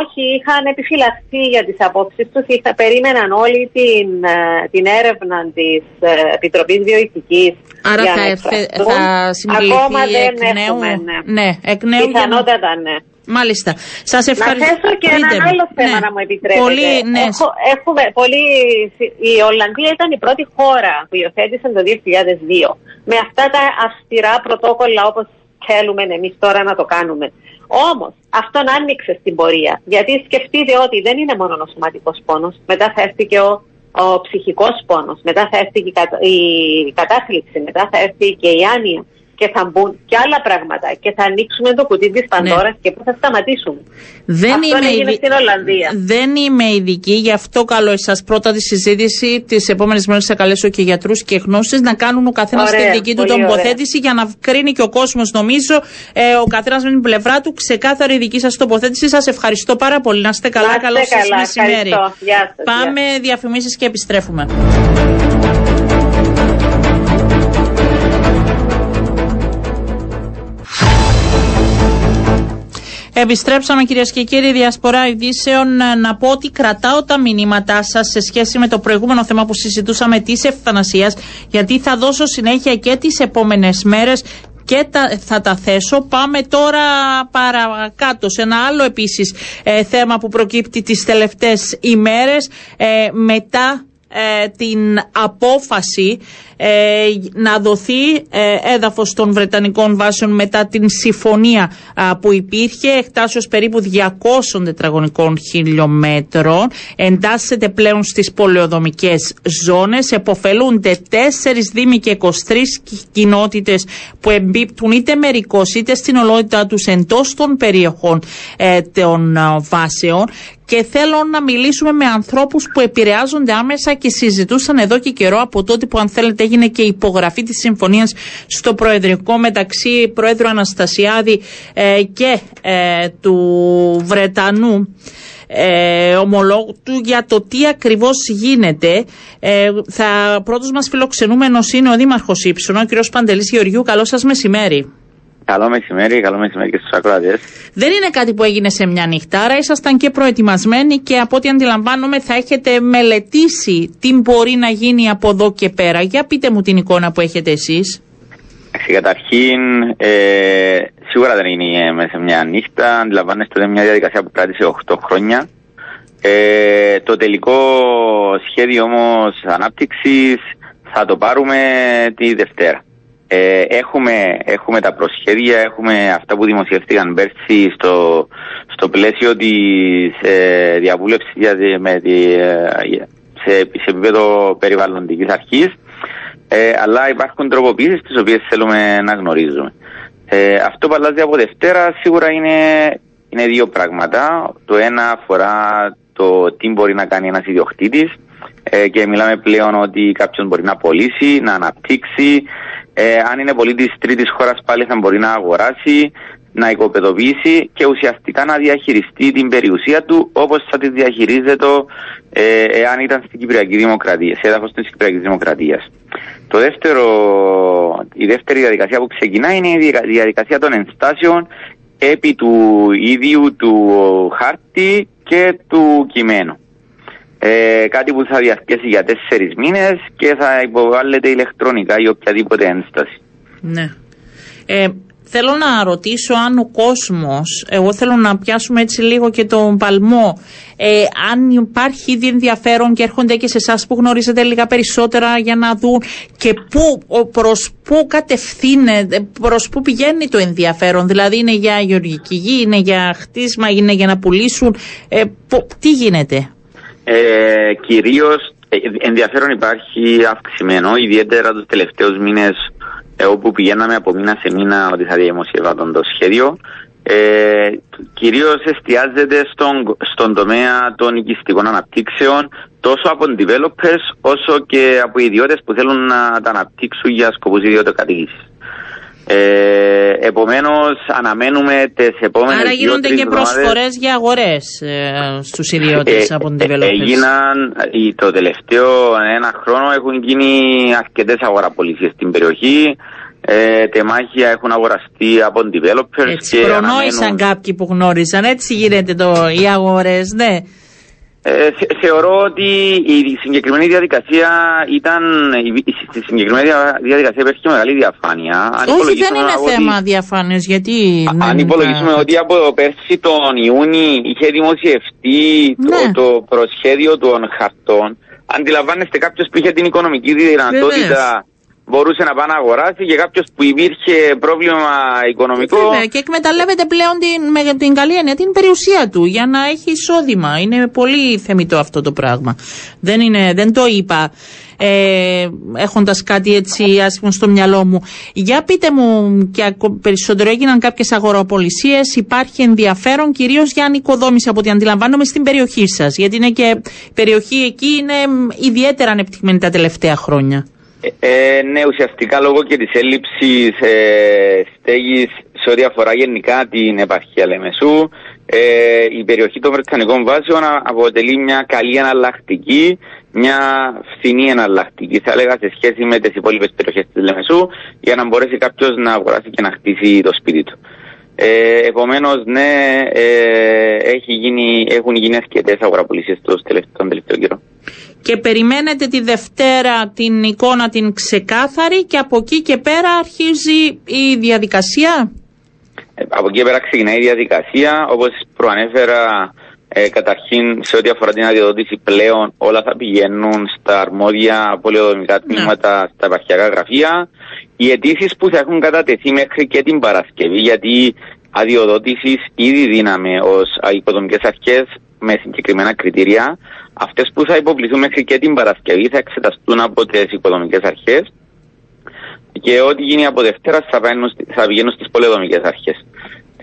όχι, είχαν επιφυλαχθεί για τις απόψεις τους. Είχα, περίμεναν όλοι την, ε, την έρευνα της ε, Επιτροπής Βιοειθικής Άρα για θα, να έρθε, εκφραστούν. θα συμπληρωθεί Ακόμα δεν εκ νέου; έχουμε, ναι. ναι, εκ νέου. για να- Πιθανότατα ναι. Μάλιστα. Σας Να ευχαριστώ. θέσω και Πείτε ένα μου. άλλο θέμα Ναι. να μου επιτρέπετε. Πολύ, ναι. Έχω, έχουμε πολύ... Η Ολλανδία ήταν η πρώτη χώρα που υιοθέτησε το 2002 με αυτά τα αυστηρά πρωτόκολλα όπως θέλουμε εμείς τώρα να το κάνουμε. Όμως αυτόν άνοιξε στην πορεία γιατί σκεφτείτε ότι δεν είναι μόνο ο σωματικός πόνος, μετά θα έρθει και ο, ο ψυχικός πόνος, μετά θα έρθει και η, κατα- η κατάθλιψη, μετά θα έρθει και η άνοια και θα μπουν και άλλα πράγματα και θα ανοίξουμε το κουτί της Πανδώρας και πού θα σταματήσουμε. Δεν Αυτό είμαι, έγινε ειδι- στην Ολλανδία. δεν είμαι ειδική, γι' αυτό καλώ εσάς πρώτα τη συζήτηση. Τις επόμενες μέρες θα καλέσω και γιατρούς και γνώσεις να κάνουν ο καθένας Ωραία, τη δική του πολύ ωραία. τοποθέτηση για να κρίνει και ο κόσμος, νομίζω, ε, ο καθένας με την πλευρά του. Ξεκάθαρη η δική σας τοποθέτηση. Σας ευχαριστώ πάρα πολύ. Να είστε καλά. Να είστε Καλό σας καλά. μεσημέρι. Ευχαριστώ. Γεια σας, Πάμε διαφημίσεις και επιστρέφουμε. Επιστρέψαμε κυρίες και κύριοι, Διασπορά Ειδήσεων. Ε, Να πω ότι κρατάω τα μηνύματά σας σε σχέση με το προηγούμενο θέμα που συζητούσαμε της ευθανασίας, γιατί θα δώσω συνέχεια και τις επόμενες μέρες και τα, θα τα θέσω. Πάμε τώρα παρακάτω σε ένα άλλο επίσης ε, θέμα που προκύπτει τις τελευταίες ημέρες ε, μετά ε, την απόφαση ε, να δοθεί ε, έδαφος των Βρετανικών βάσεων μετά την συμφωνία α, που υπήρχε εκτάσεως περίπου 200 τετραγωνικών χιλιόμετρων εντάσσεται πλέον στις πολεοδομικές ζώνες εποφελούνται 4 δήμοι και 23 κοινότητες που εμπίπτουν είτε μερικώς είτε στην ολότητα τους εντός των περιοχών ε, των α, βάσεων και θέλω να μιλήσουμε με ανθρώπους που επηρεάζονται άμεσα και συζητούσαν εδώ και καιρό από τότε που αν θέλετε έγινε και η υπογραφή της συμφωνίας στο Προεδρικό μεταξύ Πρόεδρου Αναστασιάδη ε, και ε, του Βρετανού ε, ομολόγου του για το τι ακριβώς γίνεται. Ε, θα, πρώτος μας φιλοξενούμενος είναι ο Δήμαρχος Ήψων, ο κ. Παντελής Γεωργιού. Καλό σας μεσημέρι. Καλό μεσημέρι, καλό μεσημέρι και στους ακροατές. Δεν είναι κάτι που έγινε σε μια νυχτάρα, ήσασταν και προετοιμασμένοι και από ό,τι αντιλαμβάνομαι θα έχετε μελετήσει τι μπορεί να γίνει από εδώ και πέρα. Για πείτε μου την εικόνα που έχετε εσείς. Εντάξει, Καταρχήν, ε, σίγουρα δεν είναι μέσα σε μια νύχτα. Αντιλαμβάνεστε ότι είναι μια διαδικασία που κράτησε 8 χρόνια. Ε, το τελικό σχέδιο όμως ανάπτυξης θα το πάρουμε τη Δευτέρα. Ε, έχουμε, έχουμε τα προσχέδια, έχουμε αυτά που δημοσιεύτηκαν πέρσι στο, στο πλαίσιο της ε, διαβούλευσης για τη- με τη, ε, σε, σε επίπεδο περιβαλλοντικής αρχής ε, αλλά υπάρχουν τροποποιήσεις τις οποίες θέλουμε να γνωρίζουμε. Ε, αυτό που αλλάζει από Δευτέρα σίγουρα είναι, είναι δύο πράγματα. Το ένα αφορά το τι μπορεί να κάνει ένας ιδιοκτήτης ε, και μιλάμε πλέον ότι κάποιος μπορεί να πωλήσει, να αναπτύξει. Ε, αν είναι πολίτης τρίτης χώρας πάλι θα μπορεί να αγοράσει, να οικοπεδοποιήσει και ουσιαστικά να διαχειριστεί την περιουσία του όπως θα τη διαχειρίζεται ε, εάν ήταν στην Κυπριακή Δημοκρατία, σε έδαφος της Κυπριακής Δημοκρατίας. Το δεύτερο, η δεύτερη διαδικασία που ξεκινά είναι η διαδικα- διαδικασία των ενστάσεων επί του ίδιου του χάρτη και του κειμένου. Ε, κάτι που θα διαρκέσει για τέσσερις μήνες και θα υποβάλλεται ηλεκτρονικά ή οποιαδήποτε ένσταση. Ναι. Ε, θέλω να ρωτήσω αν ο κόσμος, εγώ θέλω να πιάσουμε έτσι λίγο και τον παλμό, ε, αν υπάρχει ήδη ενδιαφέρον και έρχονται και σε εσάς που γνωρίζετε λίγα περισσότερα για να δουν και πού, προς πού κατευθύνεται, προς πού πηγαίνει το ενδιαφέρον, δηλαδή είναι για γεωργική γη, είναι για χτίσμα, είναι για να πουλήσουν, ε, τι γίνεται; Ε, κυρίως ε, ενδιαφέρον υπάρχει αυξημένο, ιδιαίτερα τους τελευταίους μήνες ε, όπου πηγαίναμε από μήνα σε μήνα ότι θα διαμοσιευόταν το σχέδιο. Ε, κυρίως εστιάζεται στον, στον τομέα των οικιστικών αναπτύξεων τόσο από developers όσο και από ιδιώτες που θέλουν να τα αναπτύξουν για σκοπούς ιδιωτικατοίκησης. Ε, Επομένως, αναμένουμε τις επόμενες Άρα γίνονται και προσφορές για αγορές ε, στους ιδιώτες ε, από την developers. Έγιναν το τελευταίο ένα χρόνο έχουν γίνει αρκετές αγοραπολισίες στην περιοχή. Ε, τεμάχια έχουν αγοραστεί από developers. Έτσι, και προνόησαν αναμένουν... κάποιοι που γνώρισαν. Έτσι γίνεται το, οι αγορές, ναι. Ε, θεωρώ ότι η συγκεκριμένη διαδικασία ήταν. Στη συγκεκριμένη διαδικασία υπήρχε και μεγάλη διαφάνεια. Όχι, δεν είναι ότι, θέμα διαφάνειας, γιατί. Αν υπολογίσουμε ότι από πέρσι τον Ιούνι είχε δημοσιευτεί το, ναι. το προσχέδιο των χαρτών, αντιλαμβάνεστε κάποιος που είχε την οικονομική δυνατότητα μπορούσε να πάει να αγοράσει και κάποιος που υπήρχε πρόβλημα οικονομικό. Βέβαια, και εκμεταλλεύεται πλέον την, με την καλή έννοια την περιουσία του για να έχει εισόδημα. Είναι πολύ θεμητό αυτό το πράγμα. Δεν, είναι, δεν το είπα ε, έχοντας κάτι έτσι άσχημο στο μυαλό μου. Για πείτε μου και περισσότερο έγιναν κάποιες αγοροπολισίες, υπάρχει ενδιαφέρον κυρίως για ανοικοδόμηση από ό,τι αντιλαμβάνομαι στην περιοχή σας. Γιατί είναι και η περιοχή εκεί είναι ιδιαίτερα ανεπτυγμένη τα τελευταία χρόνια. Ε, ναι, ουσιαστικά λόγω και της έλλειψης ε, στέγης σε ό,τι αφορά γενικά την επαρχία Λεμεσού, ε, η περιοχή των Βρετανικών βάσεων αποτελεί μια καλή εναλλακτική, μια φθηνή εναλλακτική, θα έλεγα, σε σχέση με τις υπόλοιπες περιοχές της Λεμεσού, για να μπορέσει κάποιος να αγοράσει και να χτίσει το σπίτι του. Ε, Επομένως, ναι, ε, έχει γίνει, έχουν γίνει αρκετές αγοραπολισίες τον τελευταίο καιρό και περιμένετε τη Δευτέρα την εικόνα την ξεκάθαρη και από εκεί και πέρα αρχίζει η διαδικασία; Ε, από εκεί και πέρα ξεκινάει η διαδικασία. Όπως προανέφερα ε, καταρχήν σε ό,τι αφορά την αδειοδότηση πλέον όλα θα πηγαίνουν στα αρμόδια πολιοδομικά ναι. τμήματα, στα επαρχιακά γραφεία. Οι αιτήσεις που θα έχουν κατατεθεί μέχρι και την Παρασκευή γιατί αδειοδότηση ήδη δίναμε ως οικοδομικές αρχές με συγκεκριμένα κριτήρια. Αυτές που θα υποβληθούν μέχρι και την Παρασκευή θα εξεταστούν από τις οικοδομικέ αρχές και ό,τι γίνει από Δευτέρα θα, θα πηγαίνουν στις πολεοδομικές αρχές.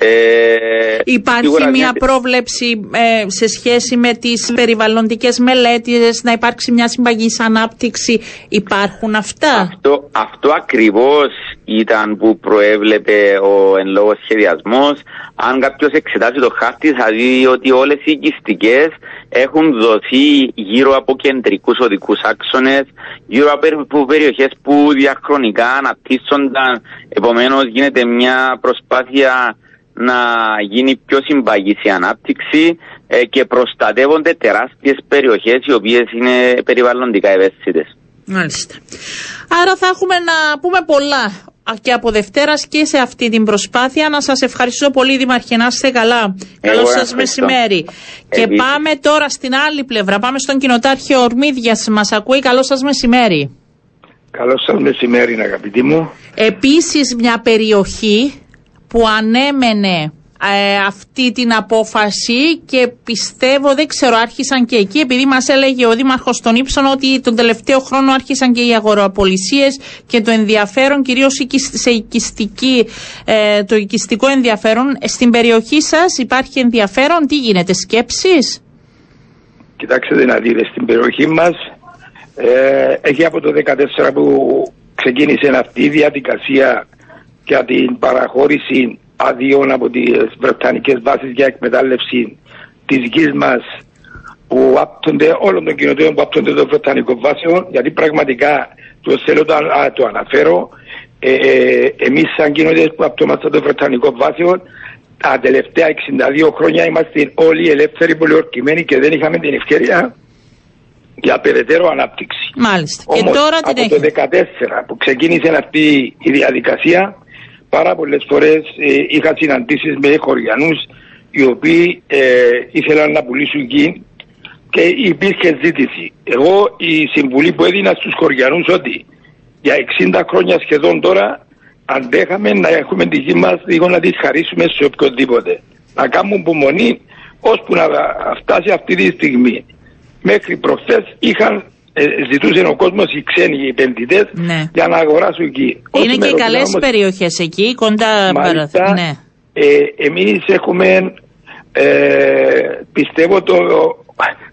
Ε, Υπάρχει μια πρόβλεψη ε, σε σχέση με τις περιβαλλοντικές μελέτες, να υπάρξει μια συμπαγής ανάπτυξη. Υπάρχουν αυτά; Αυτό, αυτό ακριβώς ήταν που προέβλεπε ο εν λόγω σχεδιασμός. Αν κάποιος εξετάσει το χάρτη θα δει ότι όλες οι οικιστικές έχουν δοθεί γύρω από κεντρικούς οδικούς άξονες, γύρω από περιοχές που διαχρονικά αναπτύσσονταν. Επομένως γίνεται μια προσπάθεια να γίνει πιο συμπαγής η ανάπτυξη ε, και προστατεύονται τεράστιες περιοχές οι οποίες είναι περιβαλλοντικά ευαίσθητες. Μάλιστα. Άρα θα έχουμε να πούμε πολλά και από Δευτέρας και σε αυτή την προσπάθεια. Να σας ευχαριστώ πολύ Δήμαρχε, να είστε καλά. Καλό σας μεσημέρι. Και πάμε τώρα στην άλλη πλευρά. Πάμε στον κοινοτάρχιο Ορμίδιας. Μας ακούει. Καλό σας μεσημέρι. Καλό σας μεσημέρι αγαπητοί μου. Επίσης μια περιοχή που ανέμενε ε, αυτή την απόφαση και πιστεύω, δεν ξέρω, άρχισαν και εκεί, επειδή μας έλεγε ο Δήμαρχος των Ήψων ότι τον τελευταίο χρόνο άρχισαν και οι αγοροαπολισίες και το ενδιαφέρον, κυρίως σε οικιστική, ε, το οικιστικό ενδιαφέρον. Στην περιοχή σας υπάρχει ενδιαφέρον, τι γίνεται, σκέψεις; Κοιτάξτε να δείτε, στην περιοχή μας ε, έχει από το 2014 που ξεκίνησε αυτή η διαδικασία για την παραχώρηση αδειών από τις Βρετανικές βάσεις για εκμετάλλευση της γης μας που άπτονται όλων των κοινοτήτων που άπτονται των Βρετανικών βάσεων, γιατί πραγματικά το θέλω το, το αναφέρω. Ε, ε, Εμείς, σαν κοινότητες που άπτομαστε των Βρετανικών βάσεων, τα τελευταία 62 χρόνια είμαστε όλοι ελεύθεροι πολιορκημένοι και δεν είχαμε την ευκαιρία για περαιτέρω ανάπτυξη. Μάλιστα. Όμως, και τώρα την από το 2014 που ξεκίνησε αυτή η διαδικασία, πάρα πολλές φορές ε, είχα συναντήσεις με χωριανούς οι οποίοι ε, ήθελαν να πουλήσουν γη και υπήρχε ζήτηση. Εγώ η συμβουλή που έδινα στους χωριανούς ότι για 60 χρόνια σχεδόν τώρα αντέχαμε να έχουμε τη γη μας λίγο να τη χαρίσουμε σε οποιοδήποτε. Να κάνουμε υπομονή ώσπου να φτάσει αυτή τη στιγμή. Μέχρι προχθές είχαν ε, ζητούσε ο κόσμος οι ξένοι οι επενδυτές Ναι. για να αγοράσουν εκεί. Είναι και καλές περιοχές εκεί, κοντά παραθ- Ναι. ε, εμείς έχουμε ε, πιστεύω το,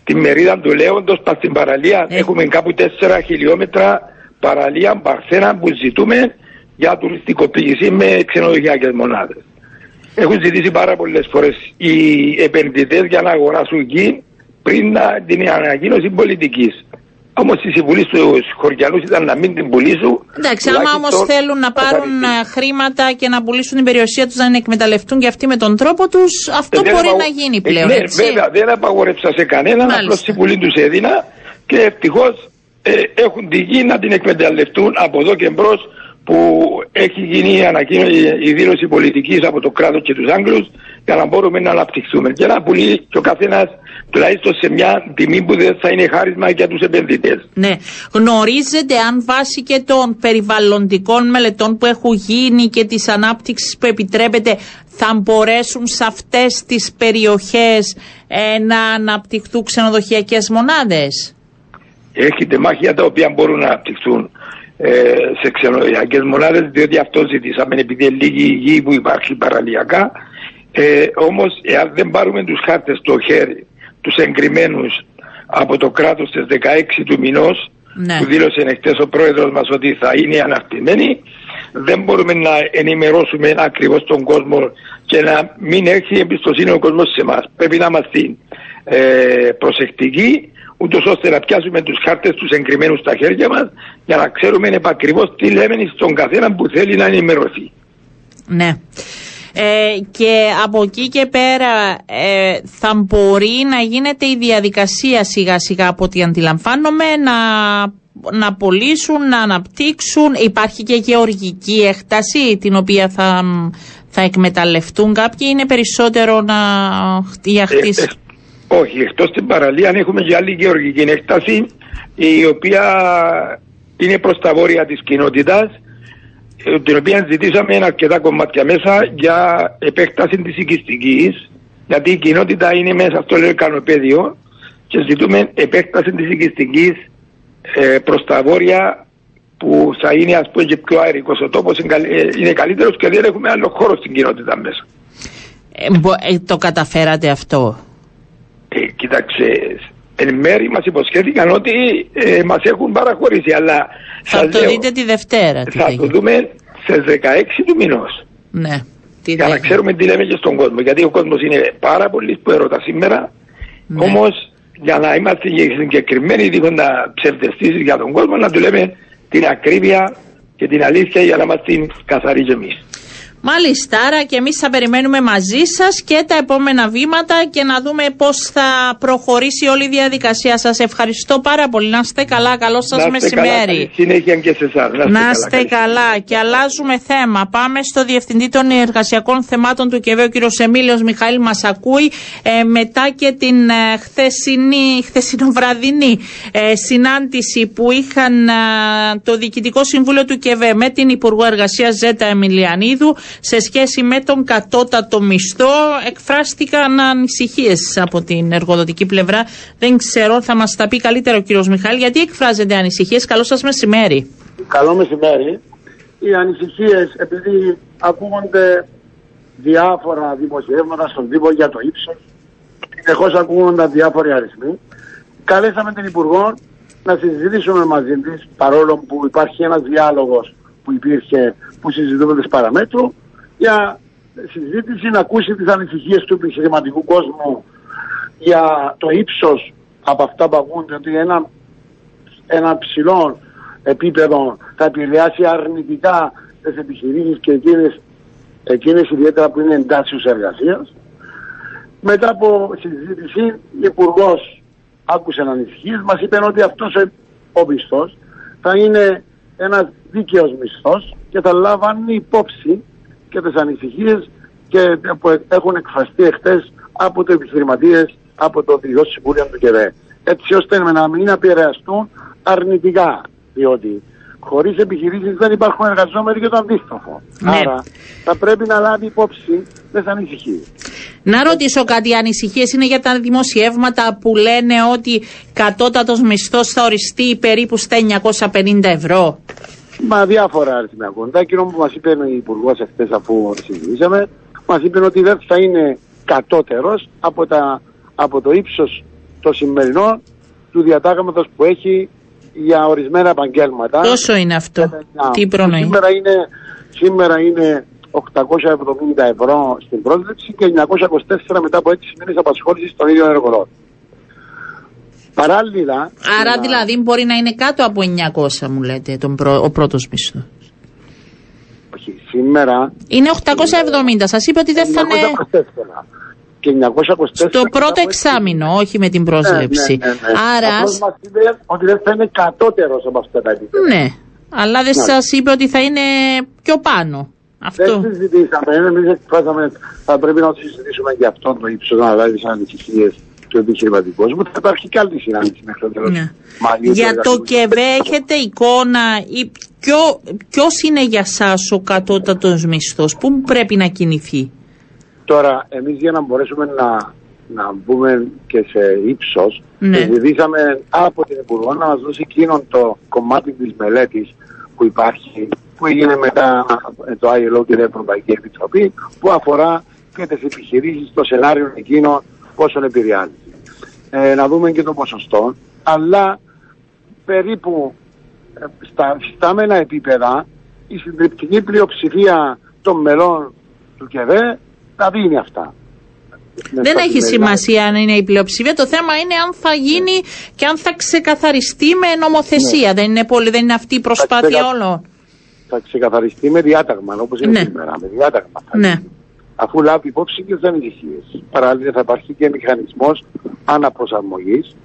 τη μερίδα του Λέοντος πας στην παραλία Ε. έχουμε κάπου 4 χιλιόμετρα παραλία παρθένα που ζητούμε για τουριστικοποίηση με ξενοδοχειακές μονάδες. Έχουν ζητήσει πάρα πολλές φορές οι επενδυτές για να αγοράσουν γη πριν να, την ανακοίνωση πολιτικής. Όμως η συμβουλή στους χωριανούς ήταν να μην την πουλήσουν. Εντάξει, άμα όμως τουλάχιστον θέλουν να πάρουν καθαριστεί. ε, χρήματα και να πουλήσουν την περιουσία τους, να την εκμεταλλευτούν και αυτοί με τον τρόπο τους, αυτό Δεν μπορεί απαγο- να γίνει Ε, πλέον. ναι, έτσι. βέβαια, δεν απαγορεύσα σε κανέναν, Μάλιστα. απλώ συμβουλή τους έδινα και ευτυχώς έχουν τη γη να την εκμεταλλευτούν από εδώ και μπρος που έχει γίνει η, ανακοίνωση, η δήλωση πολιτικής από το κράτος και τους Άγγλους για να μπορούμε να αναπτυχθούμε και να πουλεί και ο καθένας τουλάχιστον σε μια τιμή που δεν θα είναι χάρισμα για τους επενδυτές. Ναι. Γνωρίζετε αν βάσει και των περιβαλλοντικών μελετών που έχουν γίνει και της ανάπτυξης που επιτρέπεται θα μπορέσουν σε αυτές τις περιοχές ε, να αναπτυχθούν ξενοδοχειακές μονάδες; Έχει τεμάχια τα οποία μπορούν να αναπτυχθούν ε, σε ξενοδοχειακές μονάδες διότι αυτό ζητήσαμε επειδή είναι λίγη η γη που υπάρχει παραλιακά ε, όμως εάν δεν πάρουμε τους χάρτες στο χέρι τους εγκριμένους από το κράτος στις 16 του μηνός Ναι. που δήλωσε εχθές ο πρόεδρος μας ότι θα είναι αναρτημένοι δεν μπορούμε να ενημερώσουμε ακριβώς τον κόσμο και να μην έχει εμπιστοσύνη ο κόσμος σε εμάς. Πρέπει να είμαστε ε, προσεκτικοί ούτως ώστε να πιάσουμε τους χάρτες τους εγκριμένους στα χέρια μας για να ξέρουμε επακριβώς τι λέμε στον καθένα που θέλει να ενημερωθεί. Ναι. Ε, και από εκεί και πέρα ε, θα μπορεί να γίνεται η διαδικασία σιγά σιγά από ό,τι αντιλαμβάνομαι να, να πωλήσουν, να αναπτύξουν. Υπάρχει και γεωργική έκταση την οποία θα, θα εκμεταλλευτούν κάποιοι. Είναι περισσότερο να, για Ε, χτίση. ε, όχι, εκτός στην παραλία έχουμε και άλλη γεωργική έκταση η οποία είναι προς τα βόρεια της κοινότητας ε, την οποία ζητήσαμε αρκετά κομμάτια μέσα για επέκταση της οικιστικής γιατί η κοινότητα είναι μέσα στο λεκανοπέδιο και ζητούμε επέκταση της οικιστικής ε, προς τα βόρεια που θα είναι ας πούμε και πιο αερικός ο τόπος είναι, καλύ- ε, είναι καλύτερος και δεν έχουμε άλλο χώρο στην κοινότητα μέσα. Ε, μπο- ε, το καταφέρατε αυτό; Ε, κοίταξε, εν μέρη μας υποσχέθηκαν ότι ε, μας έχουν παραχωρήσει, αλλά Θα σας το λέω, δείτε τη Δευτέρα. Τι θα θα το γίνει. δούμε στις 16 του μηνός. Ναι. Τι Για θα να γίνει. ξέρουμε τι λέμε και στον κόσμο. Γιατί ο κόσμος είναι πάρα πολύ που έρωτα σήμερα. Ναι. Όμως για να είμαστε συγκεκριμένοι δίχοντα ψευδεστήσεις για τον κόσμο να του λέμε την ακρίβεια και την αλήθεια για να είμαστε καθαροί και εμείς. Μάλιστα, άρα και εμείς θα περιμένουμε μαζί σας και τα επόμενα βήματα και να δούμε πώς θα προχωρήσει όλη η διαδικασία. Σας ευχαριστώ πάρα πολύ. Να είστε καλά. Καλό σας Να είστε καλά, μεσημέρι. καλή συνέχεια και σε εσάς. Να είστε καλή καλά. Και αλλάζουμε θέμα. Πάμε στο Διευθυντή των Εργασιακών Θεμάτων του ΚΕΒΕ, ο κύριος Εμίλιος Μιχαήλ μας ακούει. Ε, μετά και την ε, χθεσινή, χθεσινοβραδινή ε, συνάντηση που είχαν ε, το Διοικητικό Συμβούλιο του ΚΕΒΕ με την Υπουργό Εργασίας Ζέτα Εμιλιανίδου σε σχέση με τον κατώτατο μισθό εκφράστηκαν ανησυχίες από την εργοδοτική πλευρά. Δεν ξέρω, θα μας τα πει καλύτερα ο κύριος Μιχαήλ γιατί εκφράζεται ανησυχίες. Καλό σας μεσημέρι. Καλό μεσημέρι. Οι ανησυχίες, επειδή ακούγονται διάφορα δημοσιεύματα στον τύπο για το ύψος, συνεχώς ακούγονται διάφοροι αριθμοί, καλέσαμε την Υπουργό να συζητήσουμε μαζί της, παρόλο που υπάρχει ένας διάλογος που υπήρχε, που συζητούμε τις παραμέτρου, για συζήτηση να ακούσει τις ανησυχίες του επιχειρηματικού κόσμου για το ύψος από αυτά που ακούνται, ότι ένα ένα ψηλό επίπεδο θα επηρεάσει αρνητικά τις επιχειρήσεις και εκείνες, εκείνες ιδιαίτερα που είναι εντάσσεως εργασίας. Μετά από συζήτηση, η Υπουργός άκουσε ανησυχίες, μας είπε ότι αυτός ο, ο μισθός θα είναι ένας δίκαιος μισθός και θα λάβανε υπόψη και τις ανησυχίες και, που έχουν εκφραστεί εχθές από τους επιχειρηματίες, από το Διό Συμβούλιο του ΚΕΔΕ. Έτσι ώστε να μην επηρεαστούν αρνητικά, διότι χωρίς επιχειρήσεις δεν υπάρχουν εργαζόμενοι και το αντίστοιχο. Ναι. Άρα θα πρέπει να λάβει υπόψη τις ανησυχίες. Να ρωτήσω κάτι, οι ανησυχίες είναι για τα δημοσιεύματα που λένε ότι κατώτατος μισθός θα οριστεί περίπου στα 950 ευρώ. Μα διάφορα αριθμία κοντά. Εκείνο που μας είπε ο Υπουργός εχθές αφού συζητήσαμε, μας είπε ότι δεν θα είναι κατώτερος από, τα, από το ύψος το σημερινό του διατάγματος που έχει για ορισμένα επαγγέλματα. Πόσο είναι αυτό, τι προνοεί; Σήμερα είναι, σήμερα είναι 870 ευρώ στην πρόσληψη και 924 μετά από 6 μήνες απασχόλησης στον ίδιο εργολόγο. Παράλληλα... Άρα να- δηλαδή μπορεί να είναι κάτω από 900 μου λέτε τον πρω- ο πρώτος μισθός. Όχι, σήμερα... Είναι 870, σας είπε ότι δεν θα είναι 924. Και 924 στο μετά πρώτο από έξι εξάμεινο, όχι με την πρόσληψη. Ναι, ναι, ναι, ναι. Άρα, Απλώς μας είπε ότι δεν θα είναι κατώτερος από αυτά τα επίπεδα. ναι, αλλά δεν σας είπε ότι θα είναι πιο πάνω. Αυτό. Δεν συζητήσαμε, εμείς εκφράσαμε, θα πρέπει να το συζητήσουμε για αυτόν το ύψος, να λάβει τις ανησυχίες του επιχειρηματικού κόσμου. Θα υπάρχει και άλλη συνάντηση μέχρι το τέλος Ναι. Μαΐου. Για το εργασιακού ΚΕΒΕ έχετε εικόνα ή ποιο, ποιος είναι για σας ο κατώτατος μισθός, πού πρέπει να κινηθεί; Τώρα, εμείς για να μπορέσουμε να, να μπούμε και σε ύψος, Ναι. ζητήσαμε από την Υπουργό να μας δώσει εκείνον το κομμάτι της μελέτης που υπάρχει, που έγινε μετά ε, το ILO και την Ευρωπαϊκή Επιτροπή, που αφορά και τις επιχειρήσεις, το σενάριο εκείνο πόσο επηρεάζει. Ε, να δούμε και το ποσοστό, αλλά περίπου ε, στα φυστάμενα επίπεδα η συντριπτική πλειοψηφία των μελών του ΚΕΔΕ τα δίνει αυτά. Με Δεν στα έχει σημερινά- σημασία αν είναι η πλειοψηφία. Το θέμα είναι αν θα γίνει και αν θα ξεκαθαριστεί με νομοθεσία. Δεν, είναι πολύ, δεν είναι αυτή η προσπάθεια ξεκα- όλο. Θα ξεκαθαριστεί με διάταγμα, όπως είναι Ναι. σήμερα. Με διάταγμα θα Ναι. γίνει. Αφού λάβει υπόψη και τι ανησυχίε. Παράλληλα, θα υπάρχει και μηχανισμός αναπροσαρμογής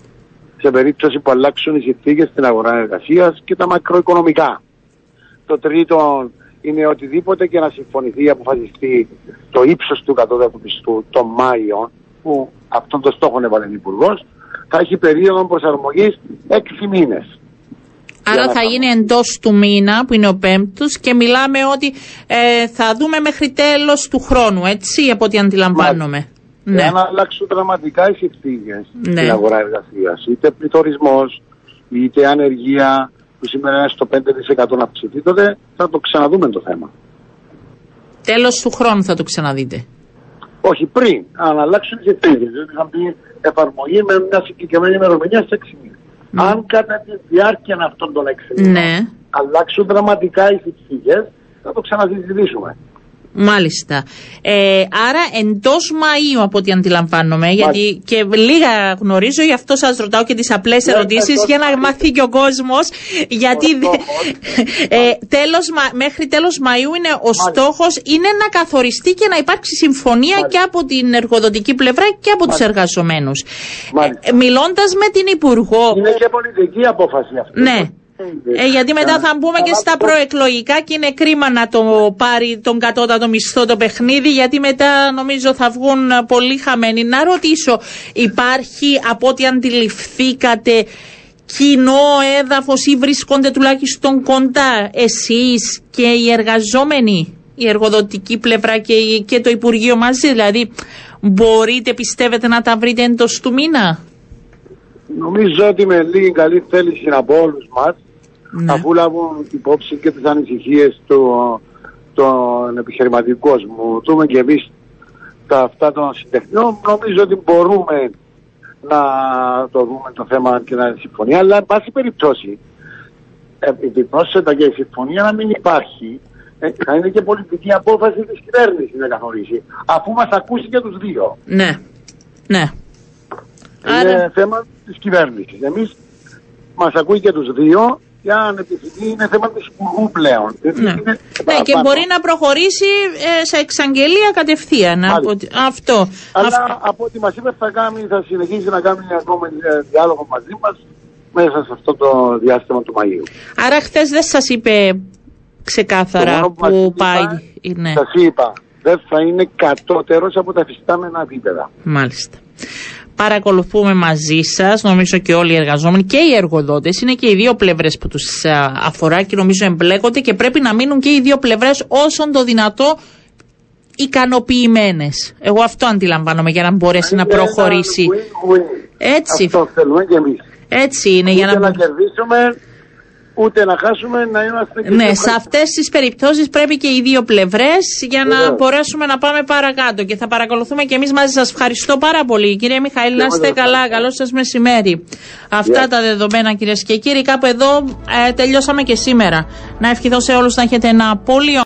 σε περίπτωση που αλλάξουν οι συνθήκες στην αγορά εργασίας και τα μακροοικονομικά. Το τρίτο είναι οτιδήποτε και να συμφωνηθεί ή αποφασιστεί το ύψος του κατώτατου μισθού τον Μάιο, που αυτόν τον στόχο έβαλε ο Υπουργός, θα έχει περίοδο προσαρμογής 6 μήνες. Άρα να θα πάμε. γίνει εντός του μήνα που είναι ο πέμπτος και μιλάμε ότι ε, θα δούμε μέχρι τέλος του χρόνου, έτσι, από ό,τι αντιλαμβάνομαι. Ναι. Εάν αλλάξουν δραματικά οι συνθήκες Ναι. στην αγορά εργασίας, είτε πληθωρισμός, είτε ανεργία, που σήμερα είναι στο 5% να αυξηθεί, τότε θα το ξαναδούμε το θέμα. Τέλος του χρόνου θα το ξαναδείτε. Όχι πριν, αν αλλάξουν οι συνθήκες. Διότι θα μπει εφαρμογή με μια συγκεκριμένη ημερομηνία σε 6 μήνες. Αν κατά τη διάρκεια αυτών των 6 μήνων Ναι. αλλάξουν δραματικά οι συνθήκες, θα το ξανασυζητήσουμε. Μάλιστα. Ε, άρα εντός Μαΐου από ό,τι αντιλαμβάνομαι, γιατί και λίγα γνωρίζω, γι' αυτό σας ρωτάω και τις απλές Ναι, ερωτήσεις εντός για να Μαΐου. μάθει και ο κόσμος. Γιατί δε- στόχος. ε, τέλος, Μα- μέχρι τέλος Μαΐου είναι ο στόχος είναι να καθοριστεί και να υπάρξει συμφωνία Μάλιστα. και από την εργοδοτική πλευρά και από τους εργαζομένους. Μάλιστα. Ε, Μιλώντας με την Υπουργό. Είναι και πολιτική απόφαση αυτή. Ναι. Ε, γιατί μετά θα μπούμε και στα προεκλογικά και είναι κρίμα να το πάρει τον κατώτατο μισθό το παιχνίδι γιατί μετά νομίζω θα βγουν πολύ χαμένοι. Να ρωτήσω, υπάρχει από ό,τι αντιληφθήκατε κοινό έδαφος ή βρίσκονται τουλάχιστον κοντά εσείς και οι εργαζόμενοι, η εργοδοτική πλευρά και, η- και το Υπουργείο μαζί, δηλαδή μπορείτε πιστεύετε να τα βρείτε εντός του μήνα; Νομίζω ότι με λίγη καλή θέληση από όλους μας, Ναι. αφού λάβουν υπόψη και τις ανησυχίες του, των επιχειρηματικού κόσμου, δούμε και εμείς τα αυτά των συντεχνιών, νομίζω ότι μπορούμε να το δούμε το θέμα και να συμφωνεί, αλλά εν πάση περιπτώσει, επιπρόσθετα και η συμφωνία να μην υπάρχει, ε, θα είναι και πολιτική απόφαση της κυβέρνησης να καθορίσει, αφού μας ακούσει και τους δύο. Ναι, ναι. Είναι Άρα, θέμα της κυβέρνησης. Εμείς μας ακούει και τους δύο και αν επιθυμεί είναι θέμα του Υπουργού πλέον. Ναι. Είναι ναι, και παραπάνω. μπορεί να προχωρήσει ε, σε εξαγγελία κατευθείαν. Μάλιστα. Από ότι- Αυτό. Αλλά Αυτό. από ό,τι μας είπες θα, κάνει, θα συνεχίσει να κάνει ακόμα ε, διάλογο μαζί μας μέσα σε αυτό το διάστημα του Μαΐου. Άρα χθες δεν σας είπε ξεκάθαρα Το μόνο μας που είπα, πάει. Ναι, Σας είπα, δεν θα είναι κατώτερος από τα φυστάμενα επίπεδα. μάλιστα. Παρακολουθούμε μαζί σα, νομίζω και όλοι οι εργαζόμενοι και οι εργοδότε. Είναι και οι δύο πλευρέ που του αφορά και νομίζω εμπλέκονται και πρέπει να μείνουν και οι δύο πλευρέ όσον το δυνατό ικανοποιημένε. Εγώ αυτό αντιλαμβάνομαι για να μπορέσει να Είναι προχωρήσει. ένα win-win. Έτσι. Αυτό θέλουμε και εμείς. Έτσι είναι για Ούτε να να μπο- κερδίσουμε, ούτε να χάσουμε, να είμαστε και Ναι, πιο σε αυτές τις περιπτώσεις πρέπει και οι δύο πλευρές για να Βεβαίως. μπορέσουμε να πάμε παρακάτω. Και θα παρακολουθούμε και εμείς μαζί. Σας ευχαριστώ πάρα πολύ. Κύριε Μιχαήλ, να εγώ είστε σας καλά. ευχαριστώ. Καλό σας μεσημέρι. Αυτά Γεια. τα δεδομένα, κυρίες και κύριοι. Κάπου εδώ ε, τελειώσαμε και σήμερα. Να ευχηθώ σε όλους να έχετε ένα πολύ